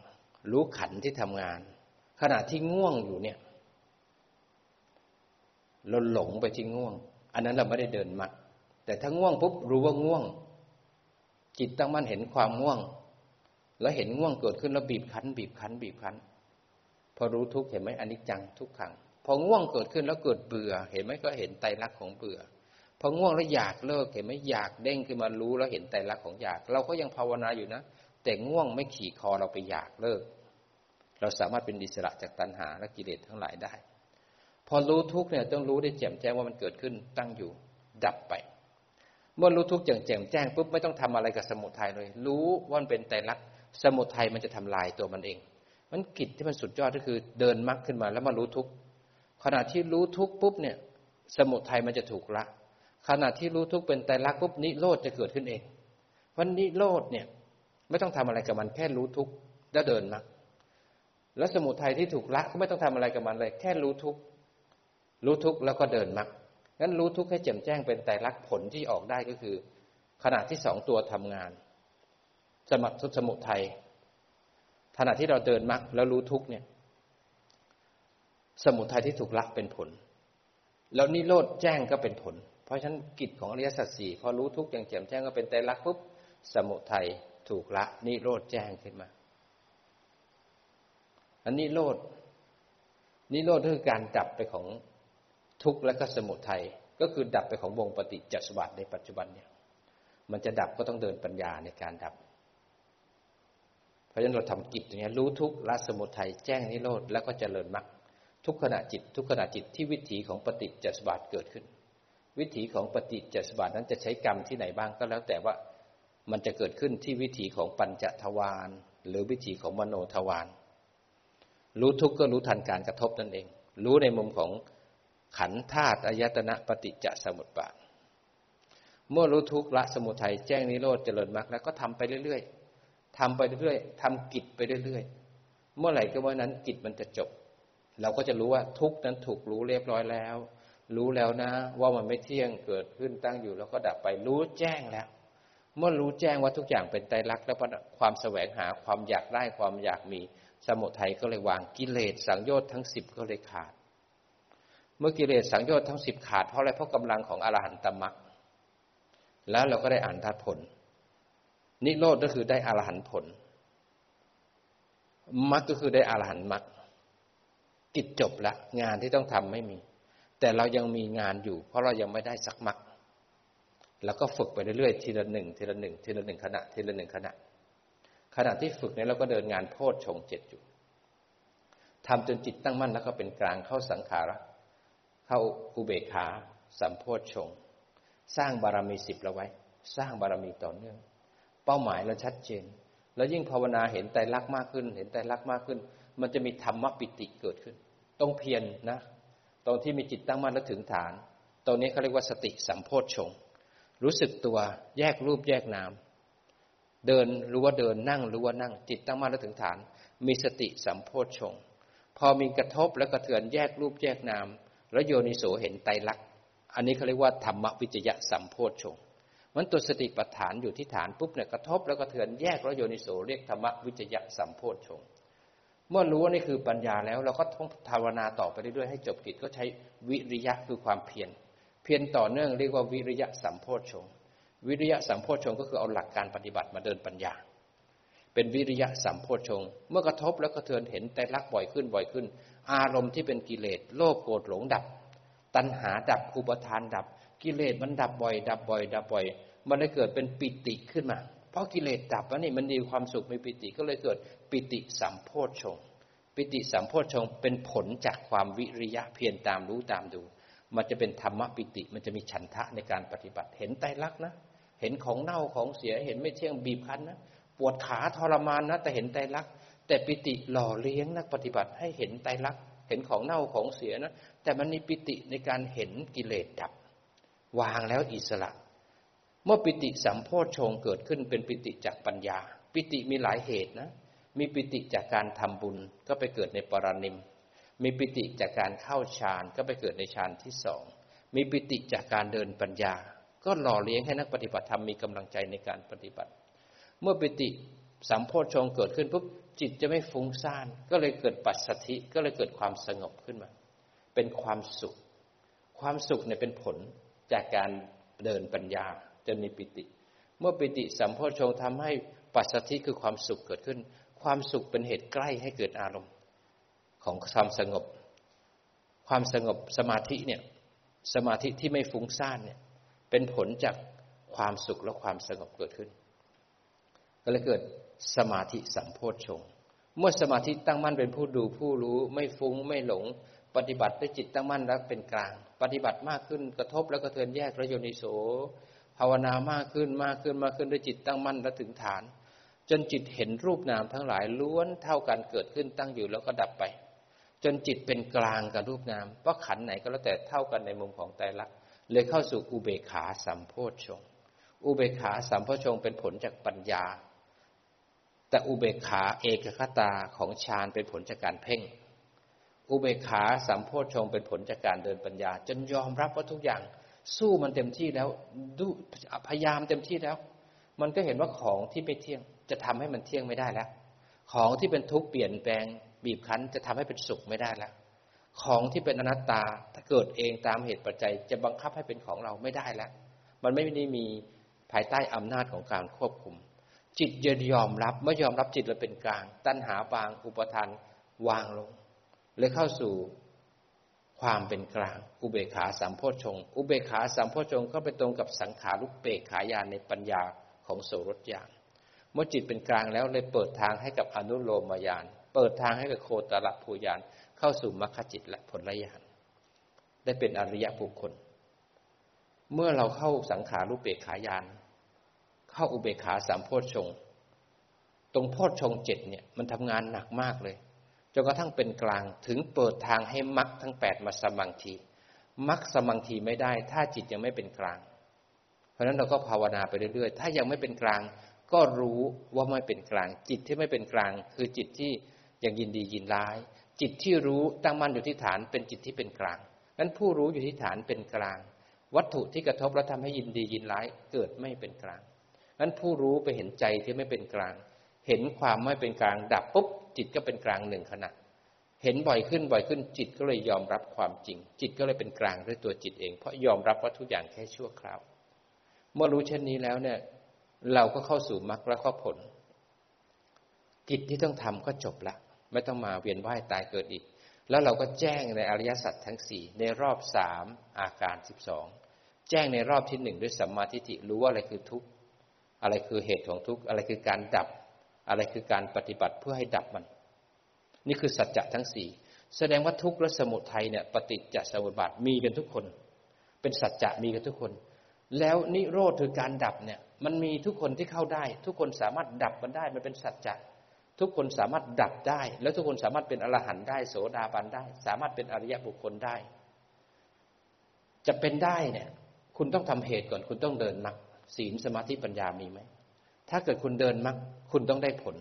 รู้ขันที่ทำงาน ขณะที่ง่วงอยู่เนี่ยเราหลงไปที่ง่วง อันนั้นเราไม่ได้เดินมาแต่ถ้าง่วงปุ๊บรู้ว่าง่วง จิตตั้งมั่นเห็นความง่วง แล้วเห็นง่วงเกิดขึ้นแล้วบีบคั้น บีบคั้น บีบคั้น พอรู้ทุกข์เห็นไหมอนิจจังทุกขัง พอง่วงเกิดขึ้นแล้วเกิดเบื่อ เห็นไหมก็เห็นไตรลักษณ์ของเบื่อ พอง่วงแล้วอยากเลิกเห็นไหมอยากเด้งขึ้นมารู้แล้วเห็นไตรลักษณ์ของอยาก เราก็ยังภาวนาอยู่นะ แต่ง่วงไม่ขี่คอเราไปอยากเลิก เราสามารถเป็นอิสระจากตัณหาและกิเลสทั้งหลายได้ พอรู้ทุกเนี่ยต้องรู้ได้แจ่มแจ้งว่ามันเกิดขึ้นตั้งอยู่ดับไป เมื่อรู้ทุกอย่างแจ่มแจ้งปุ๊บไม่ต้องทำอะไรกับสมุทัยเลย รู้ว่ามันเป็นไตรลักษณ์สมุทัยมันจะทำลายตัวมันเอง มันกิจที่มันสุดยอดก็คือเดินมรรคขึ้นมาแล้วมารู้ทุกขณะที่รู้ทุกปุ๊บเนี่ยสมุทัยมันจะถูกละ ขณะที่รู้ทุกเป็นไตรลักษณ์ปุ๊บนิโรธจะเกิดขึ้นเองวันนิโรธเนี่ยไม่ต้องทำอะไรกับมันแค่รู้ทุกแล้วเดินมา แล้วสมุทัยที่ถูกละก็ไม่ต้องทำอะไรกับมันเลย แค่รู้ทุกรู้ทุกแล้วก็เดินมางั้นรู้ทุกให้แจ่มแจ้งเป็นไตรลักผลที่ออกได้ก็คือ ขณะที่สองตัวทำงาน สมัติสมุทัยขณะที่เราเดินมรรคแล้วรู้ทุกเนี่ย สมุทัยที่ถูกละเป็นผล แล้วนิโรธแจ้งก็เป็นผล เพราะฉะนั้นกิจของอริยสัจสี่พอรู้ทุกอย่างแจ่มแจ้งก็เป็นไตรลักปุ๊บสมุทัยถูกละนิโรธแจ้งขึ้นมา อันนิโรธนิโรธคือการดับไปของทุกข์และก็สมุทัยก็คือดับไปของวงปฏิจจสมบัติในปัจจุบันเนี่ย มันจะดับก็ต้องเดินปัญญาในการดับ เพราะฉะนั้นเราทำกิจอย่างนี้รู้ทุกข์ละสมุทัยแจ้งนิโรธแล้วก็เจริญมรรคทุกขณะจิต ทุกขณะจิตที่วิถีของปฏิจจสมบัติเกิดขึ้น วิถีของปฏิจจสมบัตินั้นจะใช้กรรมที่ไหนบ้างก็แล้วแต่ว่ามันจะเกิดขึ้นที่วิถีของปัญจทวารหรือวิถีของมโนทวาร รู้ทุกข์ก็รู้ทันการกระทบนั่นเอง รู้ในมุมของขันธาตุอายตนะปฏิจจสมุปบาทเมื่อรู้ทุกข์ละสมุทัยแจ้งนิโรธเจริญมรรคแล้วก็ทำไปเรื่อยๆทำไปเรื่อยๆทำกิจไปเรื่อยๆ เมื่อไหร่ก็เมื่อนั้นกิจมันจะจบ เราก็จะรู้ว่าทุกนั้นถูกรู้เรียบร้อยแล้ว รู้แล้วนะ ว่ามันไม่เที่ยงเกิดขึ้นตั้งอยู่แล้วก็ดับไปรู้แจ้งแล้ว เมื่อรู้แจ้งว่าทุกอย่างเป็นไตรลักษณ์แล้วความแสวงหาความอยากได้ความอยากมี สมุทัยก็เลยวางกิเลสสังโยชน์ทั้งสิบก็เลยขาด เมื่อกิเลสสังโยชน์ทั้งสิบขาดเพราะอะไรเพราะกำลังของอรหันตมรรคแล้วเราก็ได้อ่านทัดผล นิโรธก็คือได้อรหันผลมรรคก็คือได้อรหันมรรคกิจจบละงานที่ต้องทำไม่มี แต่เรายังมีงานอยู่ เพราะเรายังไม่ได้สักมักแล้วก็ฝึกไปเรื่อยๆทีละหนึ่งทีละหนึ่งทีละหนึ่งขณะทีละหนึ่งขณะ ขณะที่ฝึกเนี้เราก็เดินงานโพชฌงเจ็ดอยู่ทำจนจิตตั้งมั่นแล้วก็เป็นกลางเข้าสังขาระเข้าอุเบกขาสัมโพชฌงสร้างบารมีสิบเราไว้ สร้างบารมีต่อเนื่อง เป้าหมายเราชัดเจน แล้วยิ่งภาวนาเห็นใจรักมากขึ้น เห็นใจรักมากขึ้น มันจะมีธรรมปิติเกิดขึ้น ต้องเพียรนนะ ตรงที่มีจิตตั้งมั่นและถึงฐาน ตรงนี้เขาเรียกว่าสติสัมโพชฌงรู้สึกตัวแยกรูปแยกนาม เดินรู้ว่าเดินนั่งรู้ว่านั่ง จิตตั้งมั่นและถึงฐาน มีสติสัมโพชฌงพอมีกระทบและกระเทือนแยกรูปแยกนาม แล้วโยนิโสเห็นไตรลักษณ์อันนี้เขาเรียกว่าธรรมวิจยะสัมโพชฌงมันตัวสติปัฏฐานอยู่ที่ฐานปุ๊บเนี่ยกระทบแล้วกระเทือนแยกแล้วโยนิโสเรียกธรรมวิจยะสัมโพชฌงเมื่อรู้ว่านี่คือปัญญาแล้ว เราก็ต้องภาวนาต่อไปเรื่อยๆให้จบกิจก็ใช้วิริยะคือความเพียรเพียรต่อเนื่องเรียกว่าวิริยะสัมโพชฌง วิริยะสัมโพชฌงก็คือเอาหลักการปฏิบัติมาเดินปัญญา เป็นวิริยะสัมโพชฌงเมื่อกระทบแล้วก็เทือนเห็นแต่ลักบ่อยขึ้นบ่อยขึ้น อารมณ์ที่เป็นกิเลสโลภโกรธหลงดับ ตัณหาดับอุปทานดับ กิเลสมันดับบ่อย ดับบ่อย ดับบ่อย มันเลยเกิดเป็นปิติขึ้นมา เพราะกิเลสดับแล้วนี่มันมีความสุขมีปิติก็เลยเกิดปิติสัมโพชฌงปิติสัมโพชงเป็นผลจากความวิริยะเพียรตามรู้ตามดู มันจะเป็นธรรมปิติ มันจะมีฉันทะในการปฏิบัติเห็นไตรลักษณ์นะ เห็นของเน่าของเสียเห็นไม่เที่ยงบีบคั้นนะปวดขาทรมานนะแต่เห็นไตรัก แต่ปิติหล่อเลี้ยงนักปฏิบัติให้เห็นไตรัก เห็นของเน่าของเสียนะแต่มันมีปิติในการเห็นกิเลสดับ วางแล้วอิสระ เมื่อปิติสัมโพชฌงเกิดขึ้นเป็นปิติจากปัญญา ปิติมีหลายเหตุนะมีปิติจากการทำบุญก็ไปเกิดในปรานิม มีปิติจากการเข้าฌานก็ไปเกิดในฌานที่สอง มีปิติจากการเดินปัญญา ก็หล่อเลี้ยงให้นักปฏิบัติธรรมมีกำลังใจในการปฏิบัติ เมื่อปิติสัมโพชฌงเกิดขึ้นปุ๊บจิตจะไม่ฟุ้งซ่าน ก็เลยเกิดปัสสธิก็เลยเกิดความสงบขึ้นมา เป็นความสุข ความสุขเนี่ยเป็นผลจากการเดินปัญญาจะมีปิติ เมื่อปิติสัมโพชฌงทำให้ปัสสธิคือความสุขเกิดขึ้น ความสุขเป็นเหตุใกล้ให้เกิดอารมณ์ของความสงบ ความสงบสมาธิเนี่ยสมาธิที่ไม่ฟุ้งซ่านเนี่ย เป็นผลจากความสุขและความสงบเกิดขึ้น ก็เลยเกิดสมาธิสัมโพชฌงเมื่อสมาธิตั้งมั่นเป็นผู้ดูผู้รู้ไม่ฟุ้งไม่หลง ปฏิบัติด้วยจิตตั้งมั่นแล้วเป็นกลาง ปฏิบัติมากขึ้นกระทบแล้วก็เทือนแยกระโยนิโส ภาวนามากขึ้นมากขึ้นมากขึ้นด้วยจิตตั้งมั่นและถึงฐาน จนจิตเห็นรูปนามทั้งหลายล้วนเท่ากันเกิดขึ้นตั้งอยู่แล้วก็ดับไป จนจิตเป็นกลางกับรูปนามว่าขันไหนก็แล้วแต่เท่ากันในมุมของไตรลักษ เลยเข้าสู่อุเบกขาสัมโพชฌงอุเบกขาสัมโพชฌงเป็นผลจากปัญญา แต่อุเบกขาเอกคตาของฌานเป็นผลจากการเพ่ง อุเบกขาสัมโพชฌงเป็นผลจากการเดินปัญญา จนยอมรับว่าทุกอย่างสู้มันเต็มที่แล้วดูพยายามเต็มที่แล้ว มันก็เห็นว่าของที่ไม่เที่ยงจะทำให้มันเที่ยงไม่ได้แล้ว ของที่เป็นทุกข์เปลี่ยนแปลงบีบคั้นจะทำให้เป็นสุขไม่ได้แล้ว ของที่เป็นอนัตตาถ้าเกิดเองตามเหตุปัจจัย จะบังคับให้เป็นของเราไม่ได้แล้ว มันไม่ได้มีภายใต้อำนาจของการควบคุม จิตจะยอมรับเมื่อยอมรับจิตเราเป็นกลาง ตัณหาบางอุปทานวางลงเลยเข้าสู่ความเป็นกลาง อุเบกขาสัมโพชง อุเบกขาสัมโพชงก็ไปตรงกับสังขารุปเปกขายานในปัญญาของโสรถยานเมื่อจิตเป็นกลางแล้วเลยเปิดทางให้กับอนุโลมายาน เปิดทางให้กับโคตรภูยานเข้าสู่มรรคจิตและผลยานได้เป็นอริยบุคคล เมื่อเราเข้าสังขารุปเปกขายานเข้าอุเบกขาสามโพชฌงตรงโพชฌงเจ็ดเนี่ยมันทำงานหนักมากเลยจนกระทั่งเป็นกลางถึงเปิดทางให้มรรคทั้งแปดมาสมังทีมรรคสมังทีไม่ได้ ถ้าจิตยังไม่เป็นกลาง เพราะฉะนั้นเราก็ภาวนาไปเรื่อยๆ ถ้ายังไม่เป็นกลาง ก็รู้ว่าไม่เป็นกลาง จิตที่ไม่เป็นกลาง คือจิตที่ ยังยินดียินร้าย จิตที่รู้ตั้งมั่นอยู่ที่ฐานเป็นจิตที่เป็นกลางนั้นผู้รู้อยู่ที่ฐานเป็นกลาง วัตถุที่กระทบแล้วทำให้ยินดียินร้ายเกิดไม่เป็นกลางนั้นผู้รู้ไปเห็นใจที่ไม่เป็นกลาง เห็นความไม่เป็นกลาง ดับปุ๊บจิตก็เป็นกลางหนึ่งขณะเห็นบ่อยขึ้นบ่อยขึ้นจิตก็เลยยอมรับความจริง จิตก็เลยเป็นกลางด้วยตัวจิตเอง เพราะยอมรับว่าทุกอย่างแค่ชั่วคราว เมื่อรู้เช่นนี้แล้วเนี่ย เราก็เข้าสู่มรรคและข้อผล กิจที่ต้องทำก็จบละ ไม่ต้องมาเวียนว่ายตายเกิดอีก แล้วเราก็แจ้งในอริยสัจทั้งสี่ในรอบสามอาการสิบสองแจ้งในรอบที่หนึ่งด้วยสัมมาทิฏฐิรู้ว่าอะไรคือทุกข์อะไรคือเหตุของทุกข์อะไรคือการดับ อะไรคือการปฏิบัติเพื่อให้ดับมัน นี่คือสัจจะทั้งสี่แสดงว่าทุกข์และสมุทัยเนี่ยปฏิจจสมุปบาทมีกันทุกคน เป็นสัจจะมีกันทุกคน แล้วนิโรธคือการดับเนี่ย มันมีทุกคนที่เข้าได้ ทุกคนสามารถดับมันได้มันเป็นสัจจะ ทุกคนสามารถดับได้ แล้วทุกคนสามารถเป็นอรหันต์ได้ โสดาบันได้ สามารถเป็นอริยบุคคลได้ จะเป็นได้เนี่ย คุณต้องทำเหตุก่อน คุณต้องเดินมรรคศีลสมาธิปัญญามีไหม ถ้าเกิดคุณเดินมรรคคุณต้องได้ผล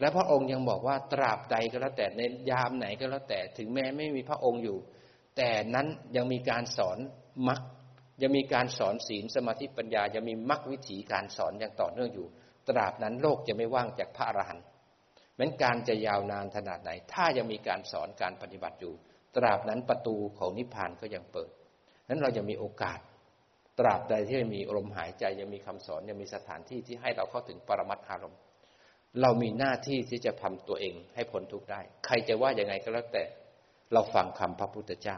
และพระองค์ยังบอกว่าตราบใดก็แล้วแต่ในยามไหนก็แล้วแต่ถึงแม้ไม่มีพระองค์อยู่ แต่นั้นยังมีการสอนมรรคยังมีการสอนศีลสมาธิปัญญายังมีมรรควิถีการสอนอย่างต่อเนื่องอยู่ ตราบนั้นโลกจะไม่ว่างจากพระอรหันต์ แม้การจะยาวนานขนาดไหน ถ้ายังมีการสอนการปฏิบัติอยู่ ตราบนั้นประตูของนิพพานก็ยังเปิดนั้นเราจะมีโอกาส ตราบใดที่มีลมหายใจยังมีคำสอนยังมีสถานที่ที่ให้เราเข้าถึงปรมัตถารมเรามีหน้าที่ที่จะทำตัวเองให้พ้นทุกข์ได้ ใครจะว่ายังไงก็แล้วแต่ เราฟังคำพระพุทธเจ้า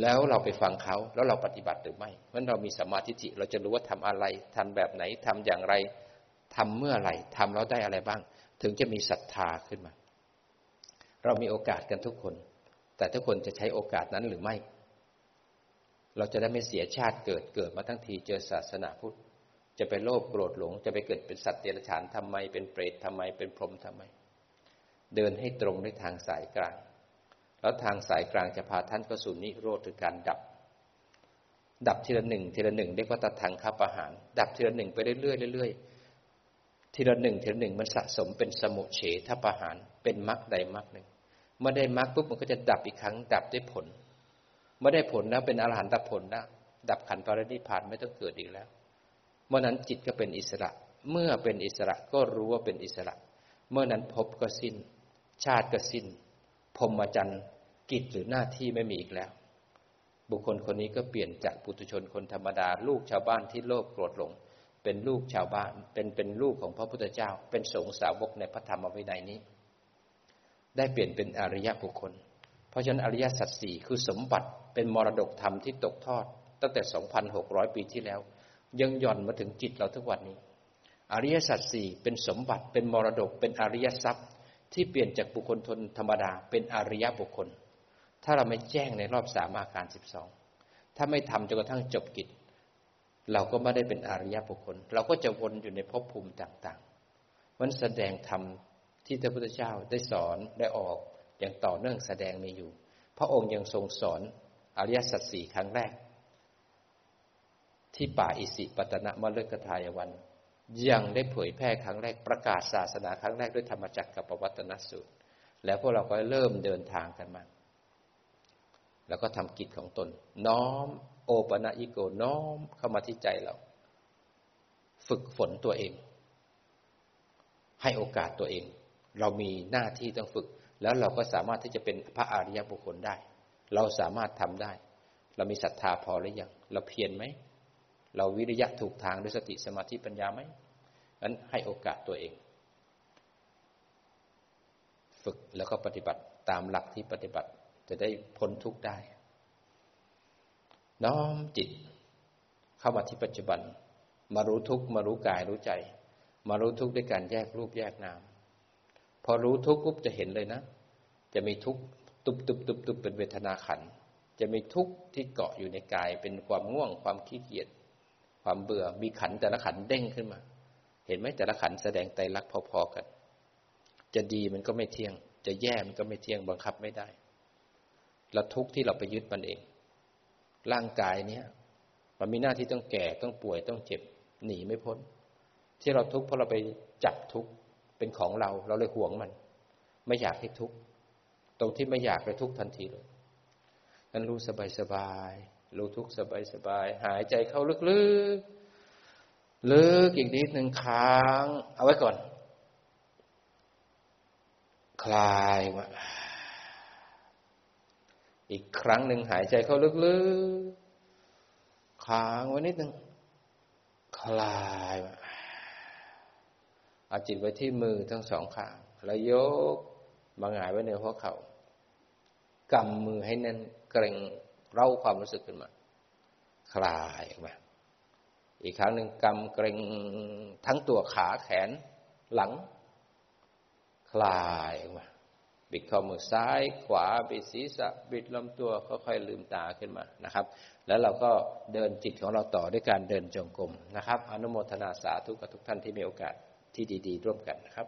แล้วเราไปฟังเขาแล้วเราปฏิบัติหรือไม่เมื่อเรามีสมาธิิเราจะรู้ว่าทำอะไรทำแบบไหนทำอย่างไรทำเมื่อไหร่ทำแล้วได้อะไรบ้าง ถึงจะมีศรัทธาขึ้นมา เรามีโอกาสกันทุกคน แต่ทุกคนจะใช้โอกาสนั้นหรือไม่ เราจะได้ไม่เสียชาติเกิดเกิดมาทั้งทีเจอศาสนาพุทธ จะไปโลภโกรธหลง จะไปเกิดเป็นสัตว์เดรัจฉานทำไม เป็นเปรตทำไม เป็นพรหมทำไม เดินให้ตรงในทางสายกลาง แล้วทางสายกลางจะพาท่านก็สู่นิโรธคือการดับดับทีละหนึ่งทีละหนึ่งเรียกว่าตัดทางคับอาหาร ดับทีละหนึ่งไปเรื่อยๆเรื่อย ทีละหนึ่งทีละหนึ่งมันสะสมเป็นสมุเฉทประหารเป็นมรรคใดมรรคหนึ่งเมื่อได้มรรคปุ๊บมันก็จะดับอีกครั้ง ดับด้วยผลเมื่อได้ผลแล้วเป็นอรหันตผลนะดับขันธ์ปรินิพานไม่ต้องเกิดอีกแล้ว เมื่อนั้นจิตก็เป็นอิสระ เมื่อเป็นอิสระก็รู้ว่าเป็นอิสระ เมื่อนั้นพบก็สิ้น ชาติก็สิ้นพรมจันทร์กิจหรือหน้าที่ไม่มีอีกแล้ว บุคคลคนนี้ก็เปลี่ยนจากปุถุชนคนธรรมดา ลูกชาวบ้านที่โลภโกรธหลง เป็นลูกชาวบ้าน เป็นเป็นลูกของพระพุทธเจ้า เป็นสงสาวกในพระธรรมวินัยนี้ ได้เปลี่ยนเป็นอริยบุคคล เพราะฉะนั้นอริยสัจสี่คือสมบัติเป็นมรดกธรรมที่ตกทอด ตั้งแต่ 2,600 ปีที่แล้ว ยังย่อนมาถึงจิตเราทุกวันนี้ อริยสัจสี่เป็นสมบัติเป็นมรดกเป็นอริยทรัพย์ ที่เปลี่ยนจากบุคคลทนธรรมดา เป็นอริยบุคคล ถ้าเราไม่แจ้งในรอบสามอาการสิบสองถ้าไม่ทำจนกระทั่งจบกิจ เราก็ไม่ได้เป็นอริยบุคคล เราก็จะวนอยู่ในภพภูมิต่างๆมันแสดงธรรมที่พระพุทธเจ้าได้สอนได้ออกอย่างต่อเนื่องแสดงมีอยู่ พระองค์ยังทรงสอนอริยสัจสี่ครั้งแรก ที่ป่าอิสิปตนะมฤคทายวัน ยังได้เผยแพร่ครั้งแรกประกาศศาสนาครั้งแรกด้วยธรรมจักรกับปวัตนสูตร แล้วพวกเราก็เริ่มเดินทางกันมา แล้วก็ทำกิจของตน น้อม โอปะอิโกน้อมเข้ามาที่ใจเรา ฝึกฝนตัวเอง ให้โอกาสตัวเอง เรามีหน้าที่ต้องฝึก แล้วเราก็สามารถที่จะเป็นพระอริยบุคคลได้ เราสามารถทำได้ เรามีศรัทธาพอหรือยังเราเพียรไหม เราวิริยะถูกทางด้วยสติสมาธิปัญญาไหมนั้นให้โอกาสตัวเอง ฝึกแล้วก็ปฏิบัติตามหลักที่ปฏิบัติจะได้พ้นทุกข์ได้ น้อมจิต เข้ามาที่ปัจจุบัน มารู้ทุกมารู้กายรู้ใจ มารู้ทุกด้วยการแยกรูปแยกนาม พอรู้ทุกปุ๊บจะเห็นเลยนะ จะมีทุกตุบตุบตุบตุบเป็นเวทนาขัน จะมีทุกที่เกาะอยู่ในกายเป็นความง่วงความขี้เกียจความเบื่อมีขันแต่ละขันเด้งขึ้นมา เห็นไหมแต่ละขันแสดงไตรลักษณ์พอๆกัน จะดีมันก็ไม่เที่ยง จะแย่มันก็ไม่เที่ยงบังคับไม่ได้เราทุกที่เราไปยึดมันเอง ร่างกายเนี้ยมันมีหน้าที่ต้องแก่ต้องป่วยต้องเจ็บหนีไม่พ้น ที่เราทุกข์เพราะเราไปจับทุกข์เป็นของเรา เราเลยห่วงมัน ไม่อยากให้ทุกข์ตรงที่ไม่อยากเลยทุกข์ทันทีเลยนั้นรู้สบายสบายรู้ทุกข์สบายสบาย หายใจเข้าลึกๆลึกอีกนิดหนึ่งค้าง เอาไว้ก่อน คลายมา อีกครั้งหนึ่งหายใจเข้าลึกๆ ค้างไว้นิดหนึ่ง คลายมาเอาจิตไว้ที่มือทั้งสองข้าง แล้วยกมาหงายไว้ในหัวเขา่ากำมือให้แน่นเกร็งเร่าความรู้สึกขึ้นมา คลายออกมา อีกครั้งหนึ่งกำเกรงทั้งตัวขาแขนหลัง คลายออกมา บิดข้อมือซ้าย ขวา บิดศีรษะ บิดลำตัวค่อยๆลืมตาขึ้นมานะครับ แล้วเราก็เดินจิตของเราต่อด้วยการเดินจงกรมนะครับ อนุโมทนาสาธุกับทุกท่านที่มีโอกาสที่ดี ๆ ร่วมกันนะครับ